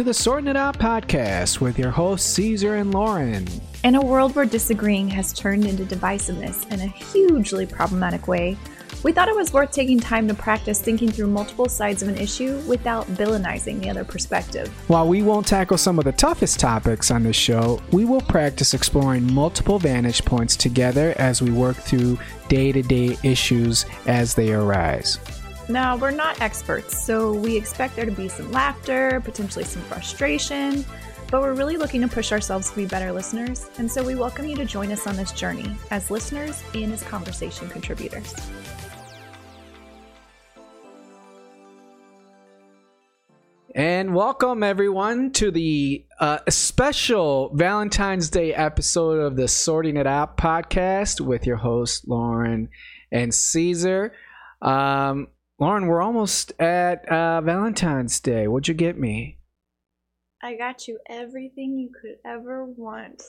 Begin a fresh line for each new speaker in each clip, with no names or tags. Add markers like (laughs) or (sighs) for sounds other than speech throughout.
To the Sorting It Out podcast with your hosts Caesar and Lauren.
In a world where disagreeing has turned into divisiveness in a hugely problematic way, we thought it was worth taking time to practice thinking through multiple sides of an issue without villainizing the other perspective.
While we won't tackle some of the toughest topics on this show, we will practice exploring multiple vantage points together as we work through day to day issues as they arise.
Now, we're not experts, so we expect there to be some laughter, potentially some frustration, but we're really looking to push ourselves to be better listeners, and so we welcome you to join us on this journey as listeners and as conversation contributors.
And welcome everyone to the uh, special Valentine's Day episode of the Sorting It Out podcast with your host Lauren and Caesar. Um, Lauren, we're almost at uh, Valentine's Day. What'd you get me?
I got you everything you could ever want.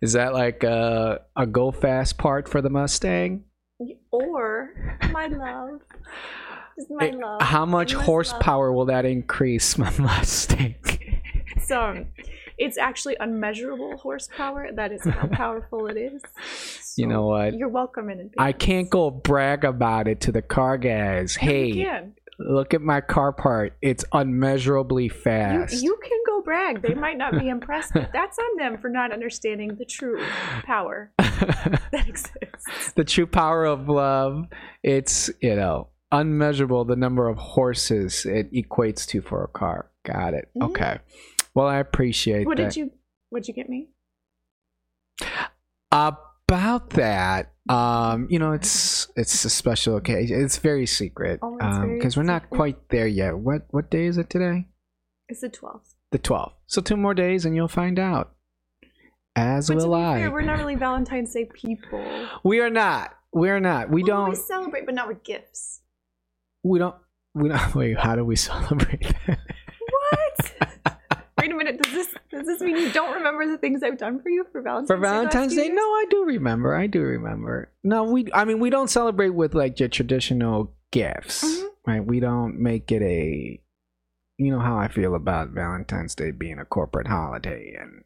Is that like a, a go fast part for the Mustang?
Or my love. Just my love.
How much horsepower
love.
will that increase (laughs) my Mustang?
So it's actually unmeasurable horsepower. That is how (laughs) powerful it is.
You know what?
You're welcome in advance.
I can't go brag about it to the car guys.
You
Hey,
can.
look at my car part. It's unmeasurably fast.
you can go brag. They might not be impressed, but (laughs) that's on them for not understanding the true power (laughs) that exists.
the true power of love. It's, you know, unmeasurable the number of horses it equates to for a car. Got it.
Mhm.
Okay. Well, I appreciate
What
that.
did you? What'd you get me?
About that, um, you know, it's it's a special occasion. It's very secret
Oh, it's very
because we're not quite there yet. What what day is it today?
It's the twelfth.
The 12th. So two more days and you'll find out. As
But
will I.
fair, we're not really (laughs) Valentine's Day people.
we are not. We are not. We
Well,
don't.
We celebrate, but not with gifts.
We don't. We don't. (laughs) Wait. How do we (laughs) celebrate? that?
What? Wait a minute. Does this does this mean you don't remember the things I've done for you for Valentine's Day? last
Valentine's
few
Day? No, I do remember. I do remember. No, we. I mean, we don't celebrate with like your traditional gifts,
Mhm.
right? We don't make it a. You know how I feel about Valentine's Day being a corporate holiday, and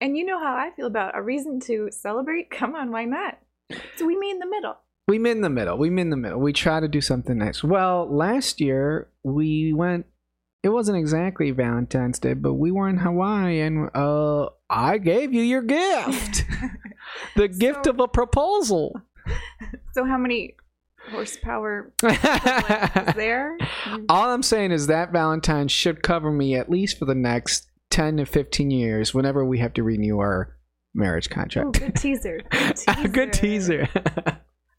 And you know how I feel about a reason to celebrate. Come on, why not? So we meet in the middle.
we meet in the middle. We meet in the middle. We try to do something nice. Well, last year we went. It wasn't exactly Valentine's Day, but we were in Hawaii, and uh, I gave you your gift, (laughs) the gift of a proposal. (laughs)
So how many horsepower (laughs) is there?
All I'm saying is that Valentine should cover me at least for the next 10 to 15 years whenever we have to renew our marriage
Ooh,
contract.
good teaser. Good
Good teaser.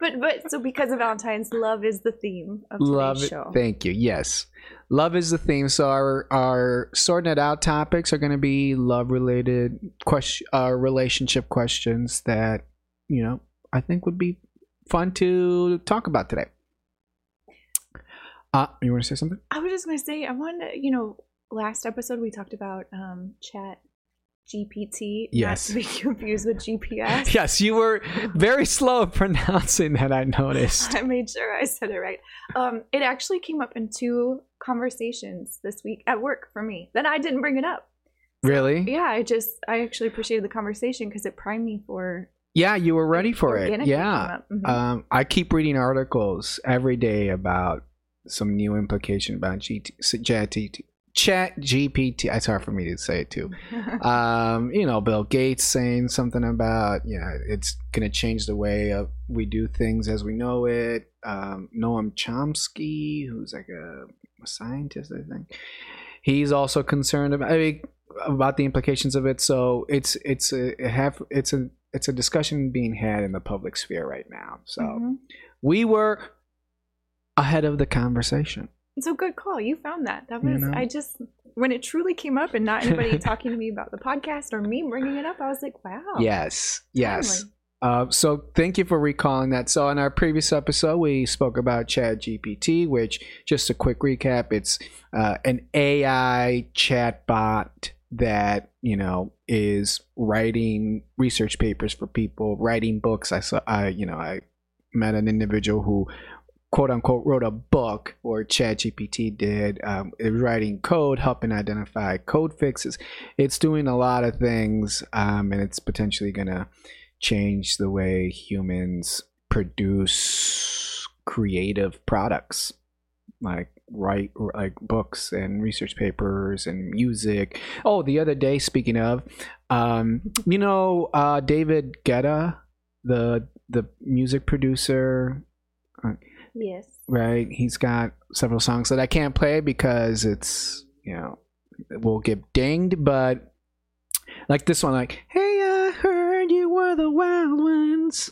But but so because of Valentine's, love is the theme of today's
Love
show.
Thank you. Yes. Love is the theme. So our our sorting it out topics are going to be love related question uh, relationship questions that, you know, I think would be fun to talk about today. Uh, you want to say something?
I was just gonna say, I wanted to, you know, last episode we talked about um chat GPT.
Yes.
Not to be (laughs) confused with GPS.
Yes, you were very slow at pronouncing that I noticed.
I made sure I said it right. Um, it actually came up in two conversations this week at work for me. Then I didn't bring it up.
Really?
Yeah, I just I actually appreciated the conversation because it primed me for
Yeah, you were ready for it. Yeah.
Mhm.
Um, I keep reading articles every day about some new implication about GT, chat, GPT. It's hard for me to say it too. (laughs) Um, you know, Bill Gates saying something about, yeah, it's going to change the way of we do things as we know it. Um, Noam Chomsky, who's like a, a scientist, I think, he's also concerned about I mean, about the implications of it. So it's it's a it have it's a it's a discussion being had in the public sphere right now. So
Mhm.
we were ahead of the conversation.
So good call. You found that. That
You
was
know?
I just when it truly came up and not (laughs) anybody talking to me about the podcast or me bringing it up, I was like, wow.
Yes, yes. Uh, so thank you for recalling that. So in our previous episode, we spoke about Chat GPT, which just a quick recap, it's uh, an AI chatbot that you know is writing research papers for people, writing books. I saw, I you know, I met an individual who quote unquote wrote a book or ChatGPT did. Um, writing code, helping identify code fixes. It's doing a lot of things, um, and it's potentially going to change the way humans produce creative products, like write like books and research papers and music. Oh, the other day, speaking of, um, you know, uh, David Guetta, the the music producer
Yes.
right? He's got several songs that I can't play because it's you know we'll get dinged, but like this one, like Hey, I heard you were the wild ones.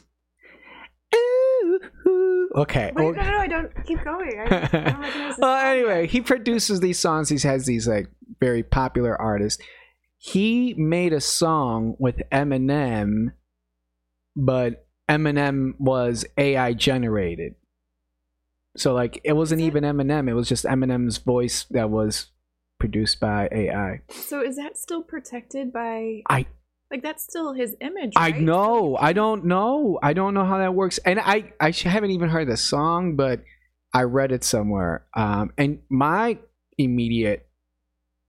Ooh. Okay.
Wait,
well-
no, no, no, I don't keep going. I, I don't (laughs)
well, anyway, he produces these songs. He has these like very popular artists. He made a song with Eminem, but Eminem was AI generated. So like it wasn't
it?
even Eminem. It was just Eminem's voice that was produced by AI.
So is that still protected by?
I-
like that's still his image.
I know. I don't know. I don't know how that works. And I I haven't even heard the song, but I read it somewhere. Um, and my immediate,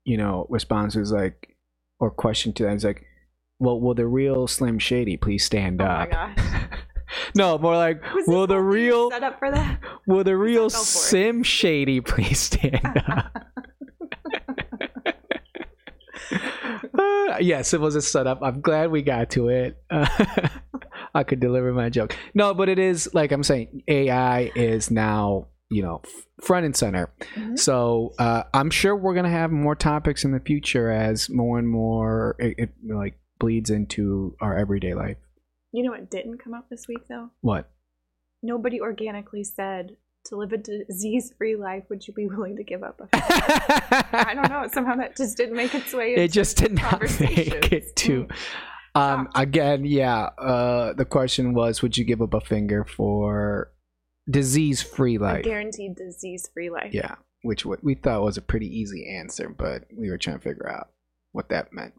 you know, response was like, or question to that is like, well, will the real Slim Shady please stand
Oh my
up? (laughs) (laughs) no, more like, will the real
set up for that?
will the real
go for it.
Slim Shady please stand up? (laughs) Uh, yes, it was a setup. I'm glad we got to it. (laughs) I could deliver my joke. No, but it is like I'm saying. AI is now, you know, front and center.
Mhm.
So uh, I'm sure we're gonna have more topics in the future as more and more it, it like bleeds into our everyday life.
You know what didn't come up this week though?
What?
Nobody organically said to live a disease-free life. Would you be willing to give up a? (laughs) I don't know. Somehow that just didn't make its way.
it just did not make it to.
Mm.
Um, again, yeah. Uh, the question was, would you give up a finger for disease-free
A
life?
guaranteed disease-free life.
Yeah, which we thought was a pretty easy answer, but we were trying to figure out what that meant.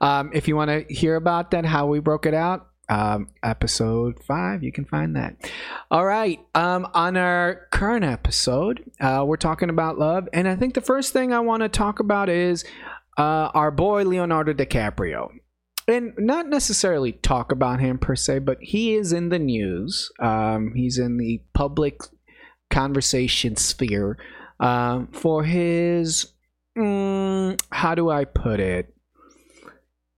Um, if you want to hear about that, how we broke it out, um, episode five, you can find that. All right. Um, on our current episode, uh, we're talking about love, and I think the first thing I want to talk about is uh, our boy Leonardo DiCaprio. And not necessarily talk about him per se, but he is in the news. Um, he's in the public conversation sphere um, for his mm, how do I put it?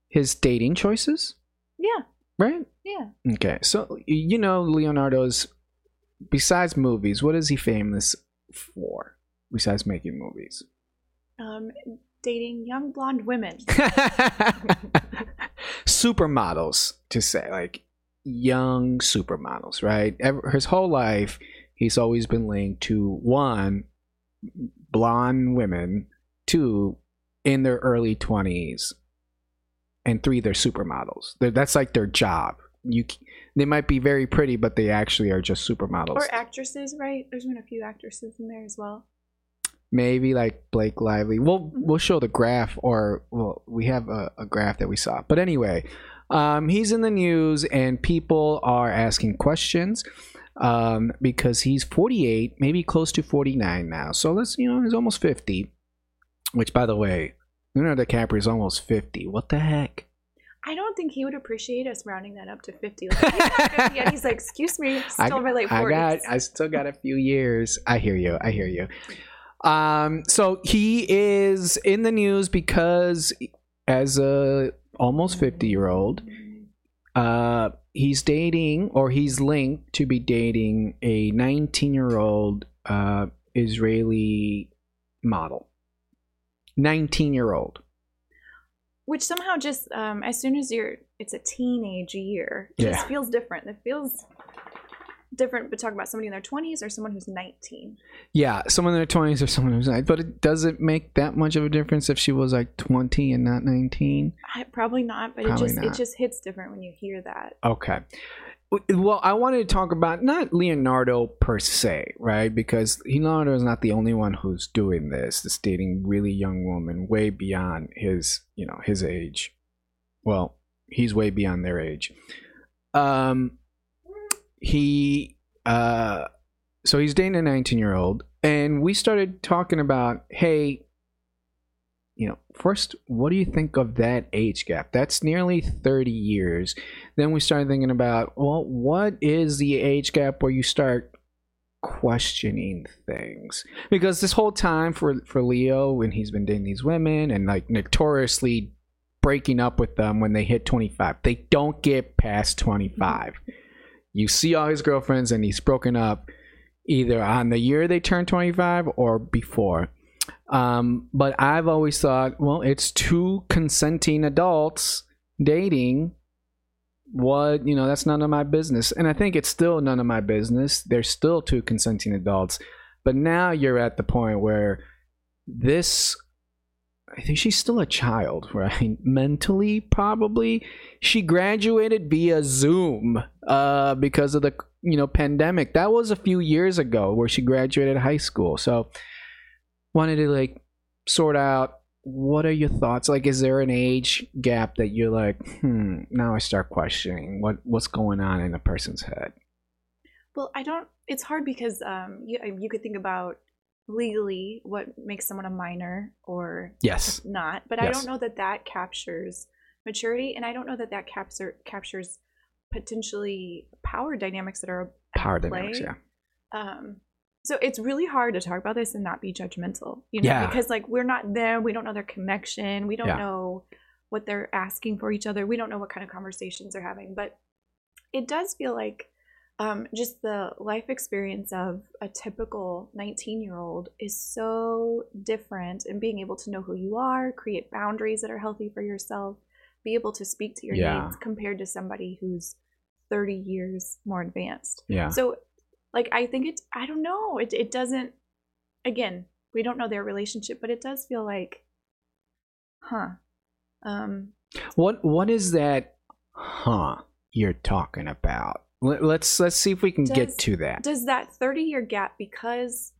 His dating choices,
Yeah.
Right?
Yeah.
Okay, so you know Leonardo's besides movies, what is he famous for? Besides making movies,
Um, dating young blonde women. (laughs)
supermodels to say like young supermodels, right? Ever, his whole life, he's always been linked to one blonde women, two in their early twenties, and three they're supermodels. They're, that's like their job. You, they might be very pretty, but they actually are just supermodels.
Or actresses, right? There's been a few actresses in there as well.
maybe like Blake Lively. We'll we'll show the graph, or well, we have a, a graph that we saw. But anyway, um, he's in the news, and people are asking questions um, because he's 48, maybe close to 49 now. So let's you know he's almost 50. Which, by the way, Leonardo DiCaprio is almost 50. What the heck?
I don't think he would appreciate us rounding that up to 50. Like, he's not 50 yet. He's like, excuse me, (laughs)
I,
still in my late 40s.
I got I still got a few years. I hear you. I hear you. Um so he is in the news because as a almost 50 year old uh he's dating or he's linked to be dating a 19 year old uh Israeli model. 19 year old.
Which somehow just, um, as soon as you're, it's a teenage year, it
Yeah.
just feels different. It feels different, but talk about somebody in their 20s or someone who's 19.
Yeah, someone in their 20s or someone who's not. But it doesn't make that much of a difference if she was like 20 and not 19.
I, probably not, but
Probably
it just
not.
it just hits different when you hear that.
Okay. Well, I wanted to talk about not Leonardo per se, right? Because Leonardo is not the only one who's doing this. This dating really young woman way beyond his, you know, his age. Well, he's way beyond their age. Um, he uh so he's dating a 19 year old, and we started talking about, hey, you know, first, what do you think of that age gap? That's nearly 30 years. Then we started thinking about, well, what is the age gap where you start questioning things? Because this whole time for for Leo, when he's been dating these women and like notoriously breaking up with them when they hit 25, they don't get past 25. You see all his girlfriends, and he's broken up either on the year they turn 25 or before. Um, but I've always thought, well, it's two consenting adults dating. What, you know, that's none of my business. And I think it's still none of my business. They're still two consenting adults. But now you're at the point where this, I think she's still a child, (laughs) right? Mentally, probably. She graduated via Zoom uh, because of the, you know, pandemic. That was a few years ago where she graduated high school. So, wanted to like sort out what are your thoughts like is there an age gap that you're like hmm now i start questioning what what's going on in a person's head
Well, I don't. It's hard because um, you you could think about legally what makes someone a minor or
yes
not, but I don't know that that captures maturity, and I don't know that that capture captures potentially power dynamics that are at
power
play.
dynamics yeah
Um, so it's really hard to talk about this and not be judgmental, you know,
Yeah.
because like we're not there, we don't know their connection, we don't
Yeah.
know what they're asking for each other, we don't know what kind of conversations they're having, but it does feel like um, just the life experience of a typical 19 year old is so different and being able to know who you are create boundaries that are healthy for yourself be able to speak to your
Yeah.
needs compared to somebody who's 30 years more advanced
yeah
so like i think it's i don't know. It, it doesn't again we don't know their relationship but it does feel like huh um.
What what is that huh you're talking about? Let, let's let's see if we can get to that.
Does that 30 year gap because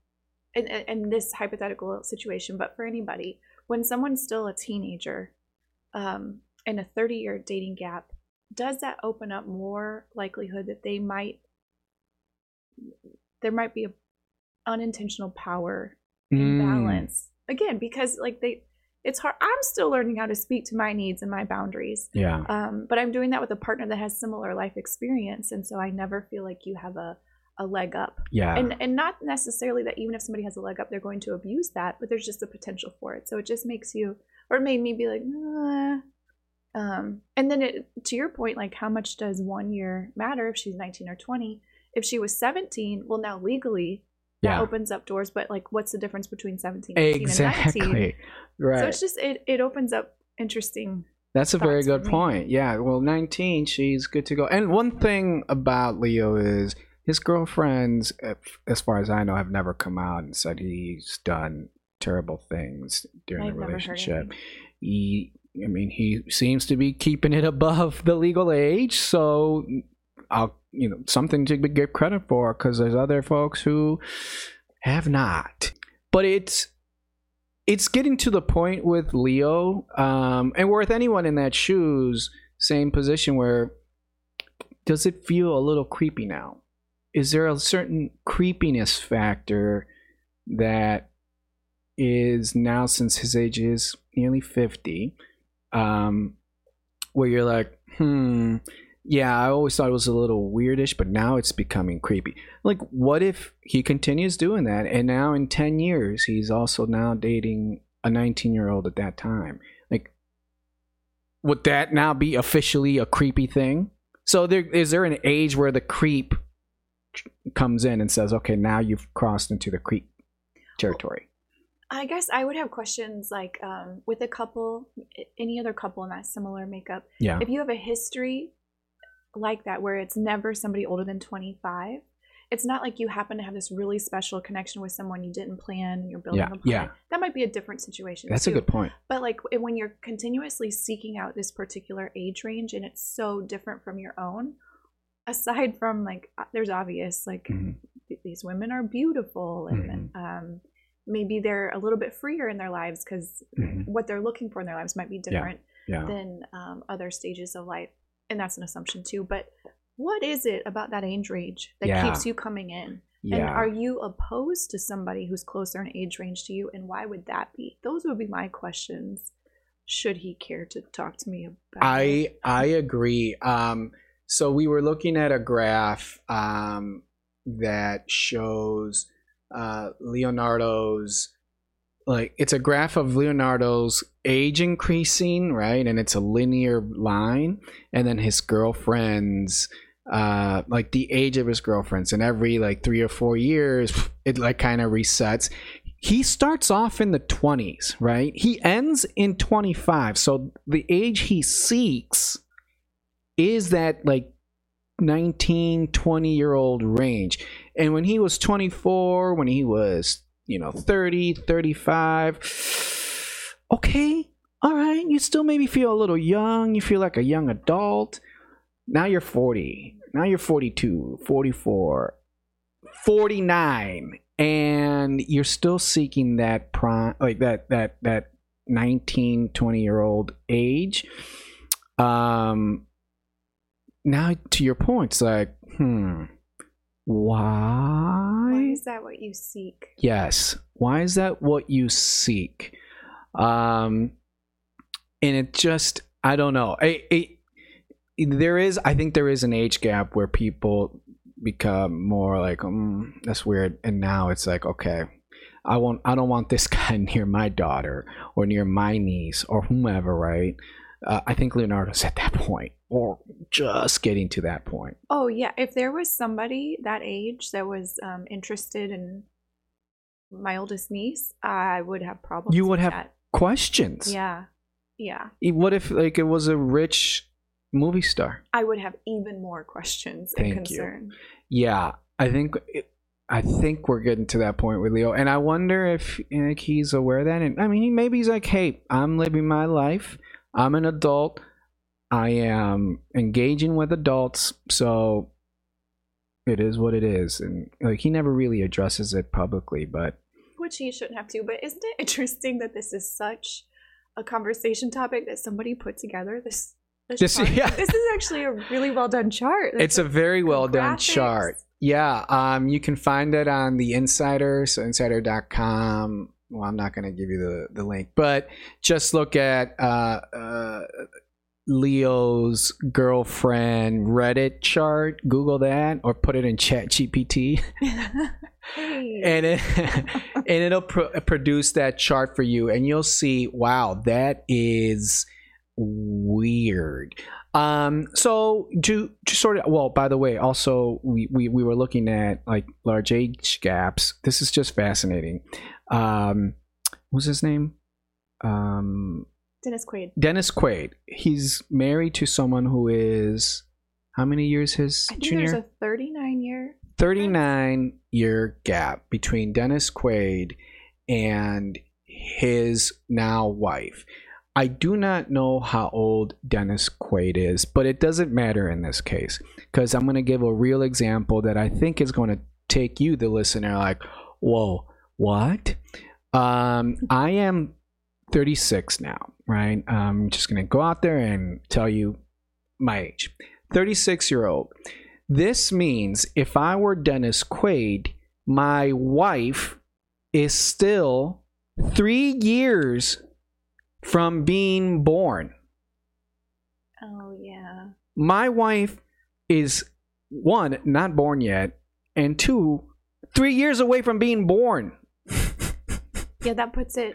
in, in in this hypothetical situation but for anybody when someone's still a teenager um and a 30 year dating gap does that open up more likelihood that they might there might be a unintentional power
Mm,
imbalance again because like they it's hard i'm still learning how to speak to my needs and my boundaries
yeah
um, but I'm doing that with a partner that has similar life experience, and so I never feel like you have a, a leg up.
yeah
And and not necessarily that even if somebody has a leg up, they're going to abuse that, but there's just a potential for it. So it just makes you, or it made me be like, nah. um, and then it to your point, like how much does one year matter if she's 19 or 20? If she was 17, well now legally that
yeah
opens up doors, but like what's the difference between 17, 18, and 19? (laughs)
right
So it's just it it opens up interesting.
That's a very good point. Yeah, well, 19, she's good to go. And one thing about Leo is his girlfriends, eh, as far as I know, have never come out and said he's done terrible things during
I've
the relationship. He, I mean, he seems to be keeping it above the legal age, so I'll, you know, something to give credit for because there's other folks who have not. But it's it's getting to the point with Leo, um, and with anyone in that shoes, same position where does it feel a little creepy now? Is there a certain creepiness factor that is now since his age is nearly 50 um where you're like hmm yeah i always thought it was a little weirdish but now it's becoming creepy. Like what if he continues doing that and now in 10 years he's also now dating a 19 year old at that time? Like would that now be officially a creepy thing? So there is there an age where the creep comes in and says okay now you've crossed into the creep territory
I guess I would have questions like um, with a couple, any other couple in that similar makeup.
yeah.
If you have a history like that where it's never somebody older than 25, it's not like you happen to have this really special connection with someone you didn't plan and you're building
Yeah,
a plan.
yeah.
That might be a different situation.
that's a good point
But like when you're continuously seeking out this particular age range and it's so different from your own, aside from like uh, there's obvious like
Mhm.
th- these women are beautiful and um, maybe they're a little bit freer in their lives because
Mhm.
what they're looking for in their lives might be different
yeah
than um, other stages of life, and that's an assumption too. But what is it about that age range that
Yeah.
keeps you coming in?
Yeah.
And are you opposed to somebody who's closer in age range to you? And why would that be? Those would be my questions. Should he care to talk to me about
I
it?
I agree. Um, so we were looking at a graph um, that shows uh, Leonardo's like it's a graph of Leonardo's age increasing, right? And it's a linear line, and then his girlfriend's uh like the age of his girlfriends. And every like three or four years it like kind of resets. He starts off in the 20s right? He ends in 25 so the age he seeks is that like 19 20 year old range. And when he was 24 when he was you know 30 35 okay all right you still maybe feel a little young you feel like a young adult. Now you're 40 now you're 42 44 49 and you're still seeking that prime like that that that 19 20 year old age. Um now to your point it's like hmm
Why?
Why
is that what you seek?
yes. Why is that what you seek? Um and it just i don't know. It, it, there is i think there is an age gap where people become more like mm, that's weird. And now it's like okay i want i don't want this (laughs) guy near my daughter or near my niece or whomever right uh, i think leonardo's at that point or just getting to that point
Oh yeah, if there was somebody that age that was um, interested in my oldest niece, I would have problems.
You would have
that.
questions
Yeah, yeah.
what if like it was a rich movie star
I would have even more questions
Thank
and
you. Yeah, I think it, I think we're getting to that point with Leo, and I wonder if like, he's aware of that. And I mean, maybe he's like, "Hey, I'm living my life. I'm an adult. I am engaging with adults, so it is what it is." And like, he never really addresses it publicly, but
Which he shouldn't have to. But isn't it interesting that this is such a conversation topic that somebody put together? This this,
This- yeah.
this is actually a really well done chart.
it's a very well done chart. Yeah, um, you can find it on the Insider, so insider.com. Well, I'm not going to give you the, the link, but just look at uh, uh, Leo's girlfriend Reddit chart. Google that or put it in Chat GPT, (laughs)
Hey.
and it (laughs) and it'll pro- produce that chart for you, and you'll see. Wow, that is weird. Um, so to to sort of well, by the way, also we, we we were looking at like large age gaps. This is just fascinating. Um, what's his name? Um,
Dennis Quaid.
Dennis Quaid. He's married to someone who is how many years his
I think
junior?
there's a 39 year.
39 year gap between Dennis Quaid and his now wife. I do not know how old Dennis Quaid is, but it doesn't matter in this case because I'm going to give a real example that I think is going to take you, the listener, like, whoa, what? Um, I am 36 now, right? I'm just going to go out there and tell you my age 36 year old. This means if I were Dennis Quaid, my wife is still three years from being born.
Oh, yeah.
My wife is one, not born yet, and two, three years away from being born.
Yeah, that puts it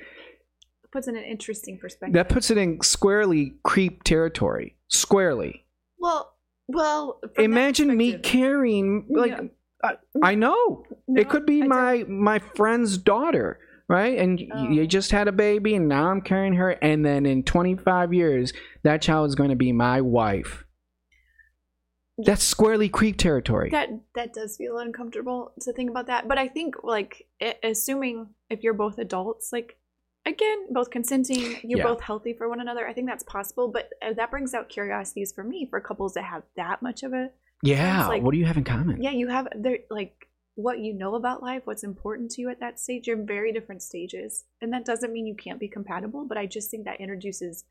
puts it in an interesting perspective.
That puts it in squarely creep territory. Squarely.
well, well.
Imagine me carrying like
Yeah.
I, I know.
No,
it could be
I don't-
my my friend's daughter right and
Oh.
you just had a baby and now i'm carrying her and then in 25 years that child is going to be my wife that's squarely creep territory
That that does feel uncomfortable to think about that, but I think like assuming if you're both adults, like again, both consenting, you're
Yeah.
both healthy for one another. I think that's possible, but uh, that brings out curiosities for me for couples that have that much of a
yeah
like-
what do you have in common
yeah. You have there like what you know about life, what's important to you at that stage. You're in very different stages, and that doesn't mean you can't be compatible. But I just think that introduces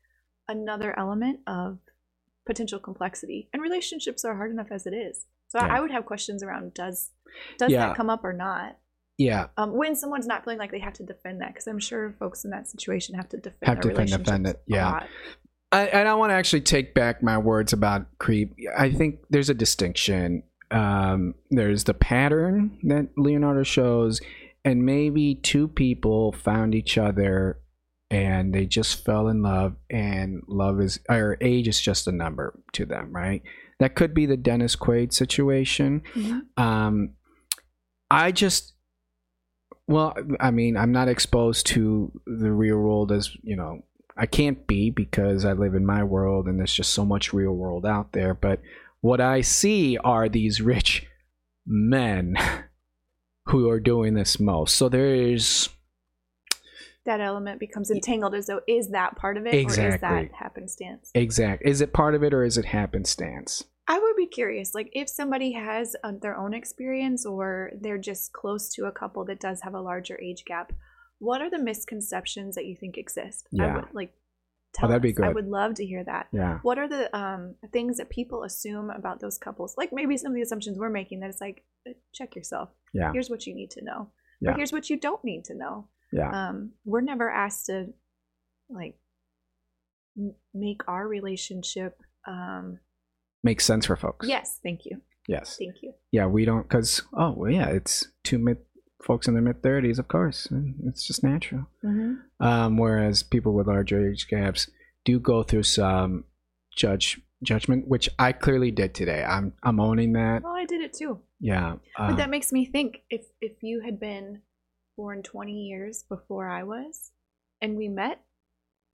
another element of potential complexity, and relationships are hard enough as it is. So
Yeah.
I would have questions around does does
Yeah.
that come up or not?
Yeah,
Um, when someone's not feeling like they have to defend that, because I'm sure folks in that situation have to defend
Have to defend- it, yeah. I, and I want to actually take back my words about creep. I think there's a distinction. Um, there's the pattern that Leonardo shows, and maybe two people found each other and they just fell in love, and love is or age is just a number to them, right? That could be the Dennis Quaid situation.
Mhm.
Um, I just, well, I mean, I'm not exposed to the real world as you know. I can't be because I live in my world, and there's just so much real world out there. But what I see are these rich men (laughs) who are doing this most. So there's
That element becomes entangled as though is that part of it or is
Exactly.
that happenstance?
exact. Is it part of it or is it happenstance?
I would be curious, like if somebody has uh, their own experience or they're just close to a couple that does have a larger age gap, what are the misconceptions that you think exist? I
Yeah.
would like tell
that'd be
us. I would love to hear that.
Yeah.
What are the um, things that people assume about those couples? Like maybe some of the assumptions we're making that it's like, uh, check yourself.
Yeah.
Here's what you need to know.
Yeah.
Or here's what you don't need to know.
Yeah.
Um, we're never asked to like m- make our relationship. Um,
Makes sense for folks.
yes, thank you,
Yes.
thank you.
Yeah, we don't because oh well, yeah, it's two mid folks in their mid thirties, of course. and It's just natural.
Mm-hmm.
Um, whereas people with larger age gaps do go through some judge judgment, which I clearly did today. I'm I'm owning that.
Well, I did it too.
Yeah.
But
um,
that makes me think if if you had been born 20 years before I was and we met,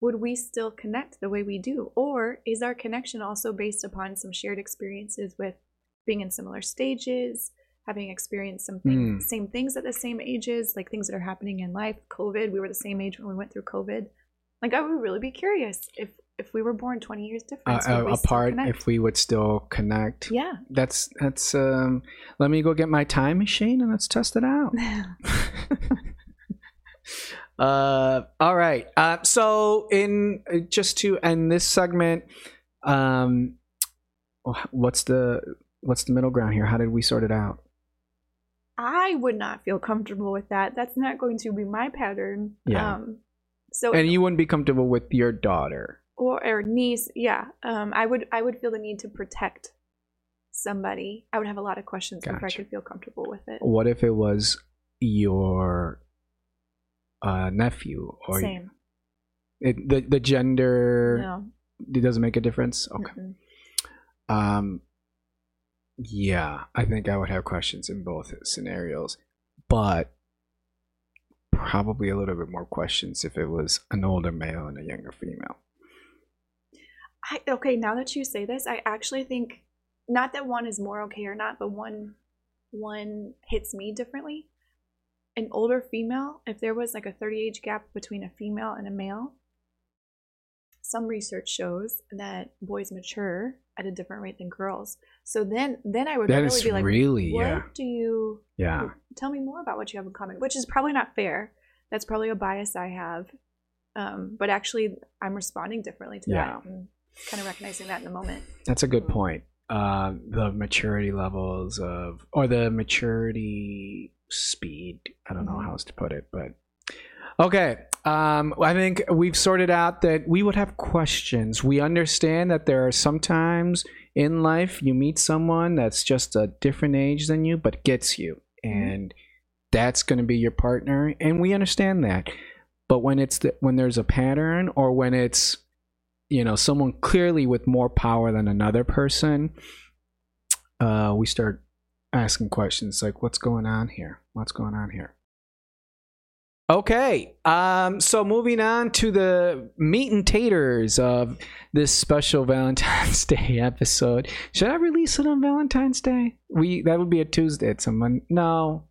would we still connect the way we do? Or is our connection also based upon some shared experiences with being in similar stages, having experienced some things,
Hmm.
same things at the same ages, like things that are happening in life? COVID, we were the same age when we went through COVID. Like I would really be curious if if we were born 20 years different,
uh, apart, if we would still connect.
yeah.
That's that's. Um, let me go get my time machine and let's test it out. (laughs) (laughs) uh all right uh so in uh, just to end this segment um what's the what's the middle ground here how did we sort it out
I would not feel comfortable with that. That's not going to be my pattern.
Yeah.
Um, so
and you wouldn't be comfortable with your daughter
or, or niece, yeah. Um, I would I would feel the need to protect somebody. I would have a lot of questions before I could feel comfortable with it.
what if it was your uh nephew or
Same.
it, the the gender
No.
it doesn't make a difference okay
Mm-mm.
Um, yeah, I think I would have questions in both scenarios, but probably a little bit more questions if it was an older male and a younger female.
I, okay, now that you say this, I actually think not that one is more okay or not, but one one hits me differently. An older female, if there was like a 30 age gap between a female and a male, some research shows that boys mature at a different rate than girls. So then then I would
That
really be like,
really,
what
yeah,
do you
yeah.
tell me more about what you have in common? Which is probably not fair. That's probably a bias I have. Um, but actually, I'm responding differently to
Yeah.
that and kind of recognizing that in the moment.
That's a good point. Uh, the maturity levels of, or the maturity speed. I don't know
Mhm.
how else to put it, but okay. Um, I think we've sorted out that we would have questions. We understand that there are sometimes in life you meet someone that's just a different age than you, but gets you, and that's going to be your partner, and we understand that. But when it's the, when there's a pattern, or when it's you know someone clearly with more power than another person uh we start asking questions like what's going on here what's going on here? Okay um so moving on to the meat and taters of this special valentine's (laughs) day episode. Should i release it on valentine's day? We that would be a tuesday. It's a mon no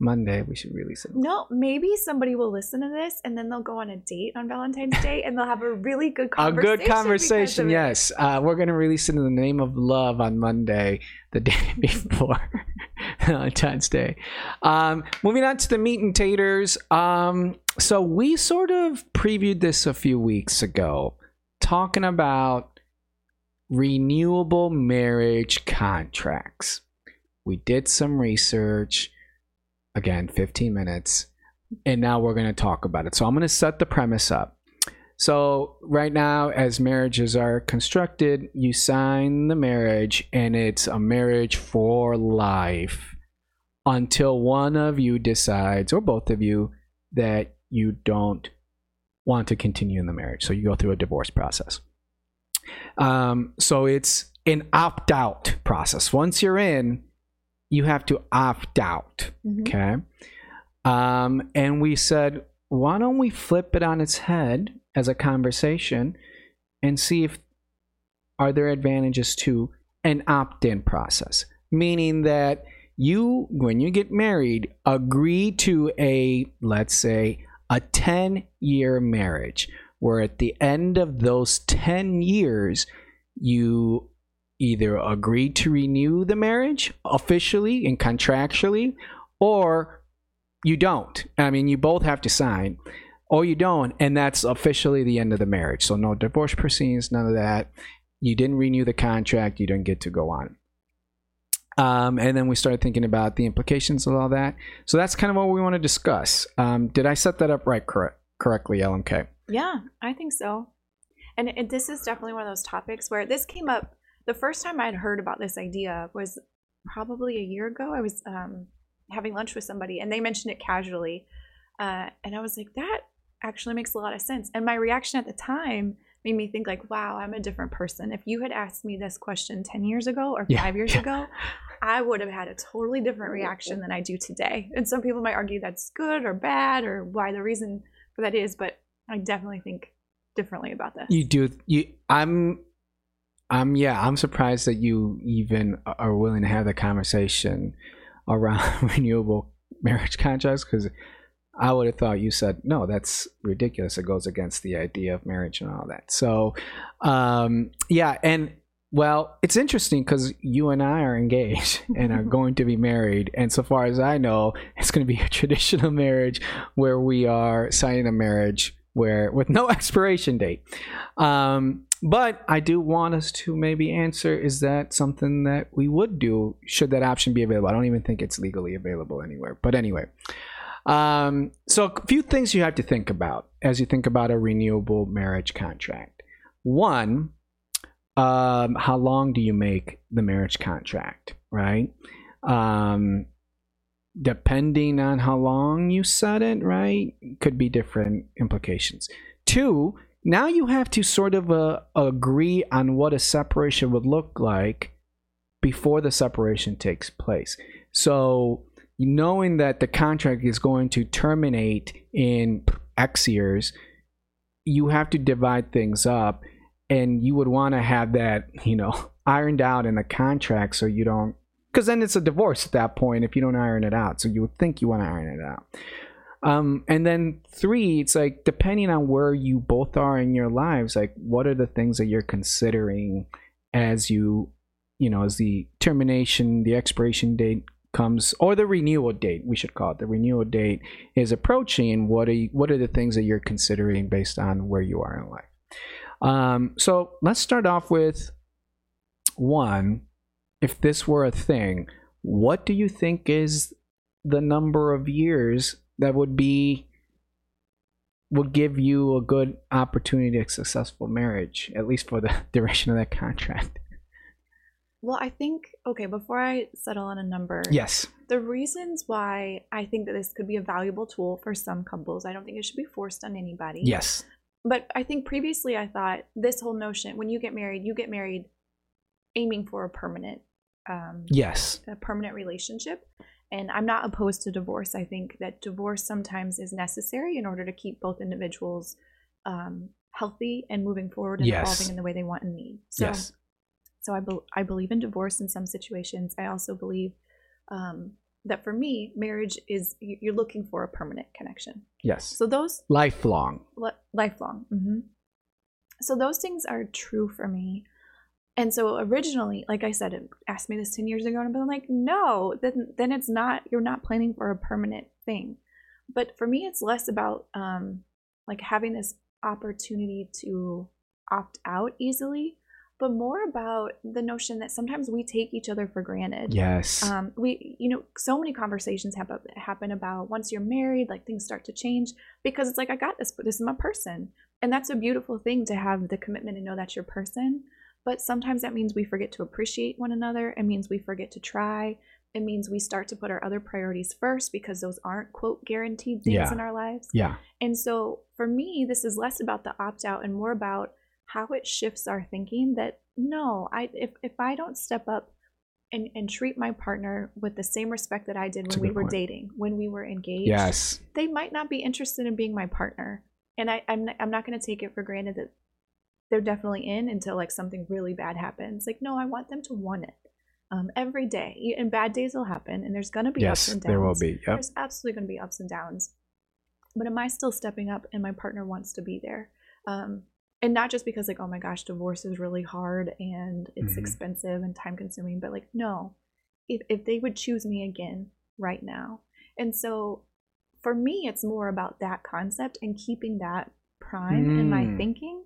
monday we should release it.
No, maybe somebody will listen to this and then they'll go on a date on Valentine's Day and they'll have a really good conversation. (laughs)
a
good
conversation yes. Uh, we're going to release it in the name of love on monday the (laughs) day before (laughs) valentine's day um, moving on to the meat and taters um, so we sort of previewed this a few weeks ago talking about renewable marriage contracts We did some research. Again, 15 minutes. And now we're going to talk about it. So I'm going to set the premise up. So, right now, as marriages are constructed, you sign the marriage and it's a marriage for life until one of you decides, or both of you, that you don't want to continue in the marriage. So, you go through a divorce process. Um, so, it's an opt out process. Once you're in, you have to opt out.
Mhm.
Okay. Um, and we said, why don't we flip it on its head as a conversation and see if are there advantages to an opt-in process, meaning that you, when you get married, agree to a let's say a 10 year marriage where at the end of those 10 years you either agree to renew the marriage officially and contractually or you don't. I mean, you both have to sign, or you don't, and that's officially the end of the marriage. So no divorce proceedings, none of that. You didn't renew the contract. You didn't get to go on. Um, and then we started thinking about the implications of all that. So that's kind of what we want to discuss. Um, did I set that up right correct, correctly, LMK?
Yeah, I think so. And it, this is definitely one of those topics where this came up. The first time I had heard about this idea was probably a year ago. I was um, having lunch with somebody and they mentioned it casually. Uh, and I was like, that actually makes a lot of sense. And my reaction at the time made me think like, wow, I'm a different person. If you had asked me this question 10 years ago or
Yeah,
five years
yeah.
ago, I would have had a totally different reaction than I do today. And some people might argue that's good or bad or why the reason for that is, but I definitely think differently about this.
You do. You. I'm. I'm. Yeah. I'm surprised that you even are willing to have the conversation around (laughs) renewable marriage contracts because I would have thought you said no. That's ridiculous. It goes against the idea of marriage and all that. So, um, yeah. And well, it's interesting because you and I are engaged (laughs) and are going to be married. And so far as I know, it's going to be a (laughs) traditional marriage where we are signing a marriage where with no (laughs) expiration date. Um, but I do want us to maybe answer: Is that something that we would do? Should that option be available? I don't even think it's legally available anywhere. But anyway, um, so a few things you have to think about as you think about a renewable marriage contract. One, um, how long do you make the marriage contract? Right. Um, depending on how long you set it, right, could be different implications. Two, now you have to sort of uh, agree on what a separation would look like before the separation takes place. So, knowing that the contract is going to terminate in X years, you have to divide things up and you would want to have that, you know, (laughs) ironed out in the contract so you don't because then it's a divorce at that point if you don't iron it out. So you would think you want to iron it out. Um, and then three, it's like depending on where you both are in your lives, like what are the things that you're considering as you, you know, as the termination, the expiration date comes, or the renewal date, we should call it the renewal date is approaching. What are you, what are the things that you're considering based on where you are in life? Um, so let's start off with one if this were a thing, what do you think is the number of years that would be would give you a good opportunity to successful marriage, at least for the (laughs) duration of that contract?
Well, I think, okay, before I settle on a number,
Yes.
the reasons why I think that this could be a valuable tool for some couples, I don't think it should be forced on anybody.
Yes.
But I think previously I thought this whole notion when you get married, you get married aiming for a permanent um,
Yes.
a permanent relationship. And I'm not opposed to divorce. I think that divorce sometimes is necessary in order to keep both individuals um, healthy and moving forward and
Yes.
evolving in the way they want and need. So,
yes.
So I, bel I believe in divorce in some situations. I also believe um, that for me, marriage is you- you're looking for a permanent connection.
Yes.
So those
Lifelong.
li- lifelong. hmm So those things are true for me. And so originally, like I said, it asked me this 10 years ago, and I'm like, no, then, then it's not, you're not planning for a permanent thing. But for me, it's less about um, like having this opportunity to opt out easily, but more about the notion that sometimes we take each other for granted.
Yes.
Um, we, you know, so many conversations happen happen about once you're married, like things start to change because it's like I got this, but this is my person, and that's a beautiful thing to have the commitment and know that's your person. But sometimes that means we forget to appreciate one another. It means we forget to try. It means we start to put our other priorities first because those aren't quote guaranteed things
Yeah.
in our lives.
yeah.
And so for me, this is less about the opt out and more about how it shifts our thinking that no, I if, if I don't step up and, and treat my partner with the same respect that I did
That's
when we were
point.
dating, when we were engaged,
Yes.
they might not be interested in being my partner. And I, I'm not, I'm not going to take it for granted that they're definitely in until like something really bad happens. Like, no, I want them to want it um, every day. And bad days will happen, and there's going to be ups
Yes.
and downs.
There will be. Yep.
There's absolutely going to be ups and downs. But am I still stepping up and my partner wants to be there? Um, and not just because, like, oh my gosh, divorce is really hard and it's
Mhm.
expensive and time consuming, but like, no, if, if they would choose me again right now. And so for me, it's more about that concept and keeping that prime in my
Mm.
thinking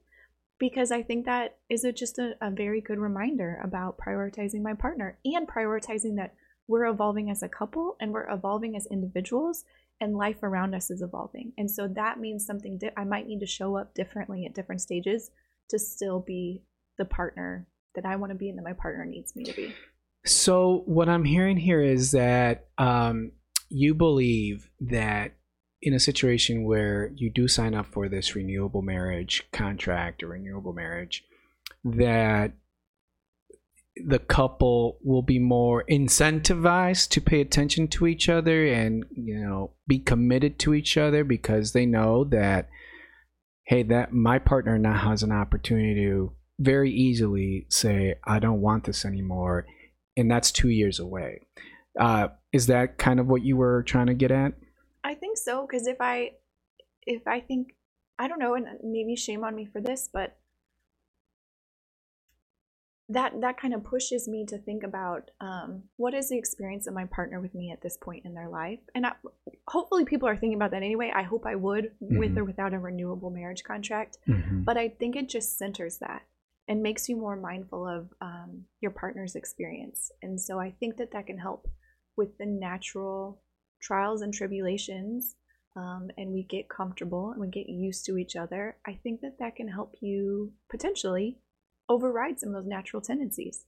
because I think that is a, just a, a very good reminder about prioritizing my partner and prioritizing that we're evolving as a couple and we're evolving as individuals and life around us is evolving. And so that means something di- I might need to show up differently at different stages to still be the partner that I want to be and that my partner needs me to be.
So what I'm hearing here is that um, you believe that in a situation where you do sign up for this renewable marriage contract or renewable marriage, that the couple will be more incentivized to pay attention to each other and you know be committed to each other because they know that hey that my partner now has an opportunity to very easily say i don't want this anymore and that's two years away. Uh, is that kind of what you were trying to get at?
I think so because if I if I think I don't know and maybe shame on me for this but that that kind of pushes me to think about um, what is the experience of my partner with me at this point in their life and I, hopefully people are thinking about that anyway I hope I would with
Mhm.
or without a renewable marriage contract
Mm-hmm.
but I think it just centers that and makes you more mindful of um, your partner's experience. And so I think that that can help with the natural trials and tribulations, um, and we get comfortable and we get used to each other. I think that that can help you potentially override some of those natural tendencies.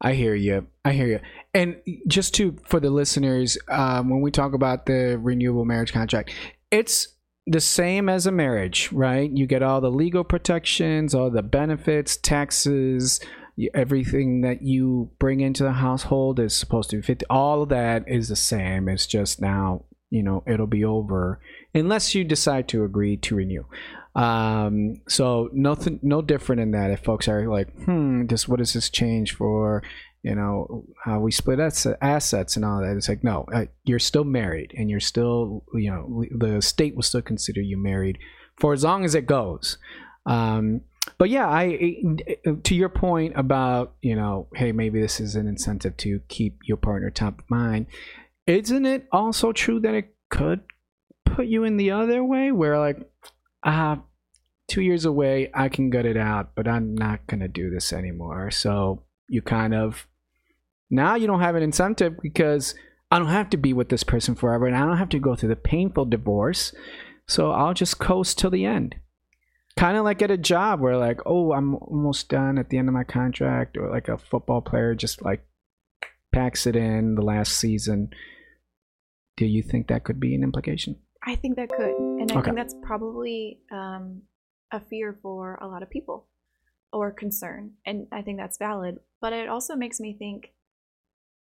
I hear you. I hear you. And just to for the listeners, um, when we talk about the renewable marriage contract, it's the same as a marriage, right? You get all the legal protections, all the benefits, taxes, everything that you bring into the household is supposed to 50. All of that is the same. It's just now, you know, it'll be over unless you decide to agree to renew. Um, so nothing, no different in that. If folks are like, hmm, this, what does this change for? You know how we split assets and all that. It's like no, uh, you're still married, and you're still, you know, the state will still consider you married for as long as it goes. Um, but yeah, I to your point about you know, hey, maybe this is an incentive to keep your partner top of mind. Isn't it also true that it could put you in the other way, where like, ah, two years away, I can gut it out, but I'm not gonna do this anymore. So you kind of now you don't have an incentive because I don't have to be with this person forever, and I don't have to go through the painful divorce. So I'll just coast till the end kind of like at a job where like oh i'm almost done at the end of my contract or like a football player just like packs it in the last season do you think that could be an implication
I think that could, and I
Okay.
think that's probably um, a fear for a lot of people or concern, and I think that's valid. But it also makes me think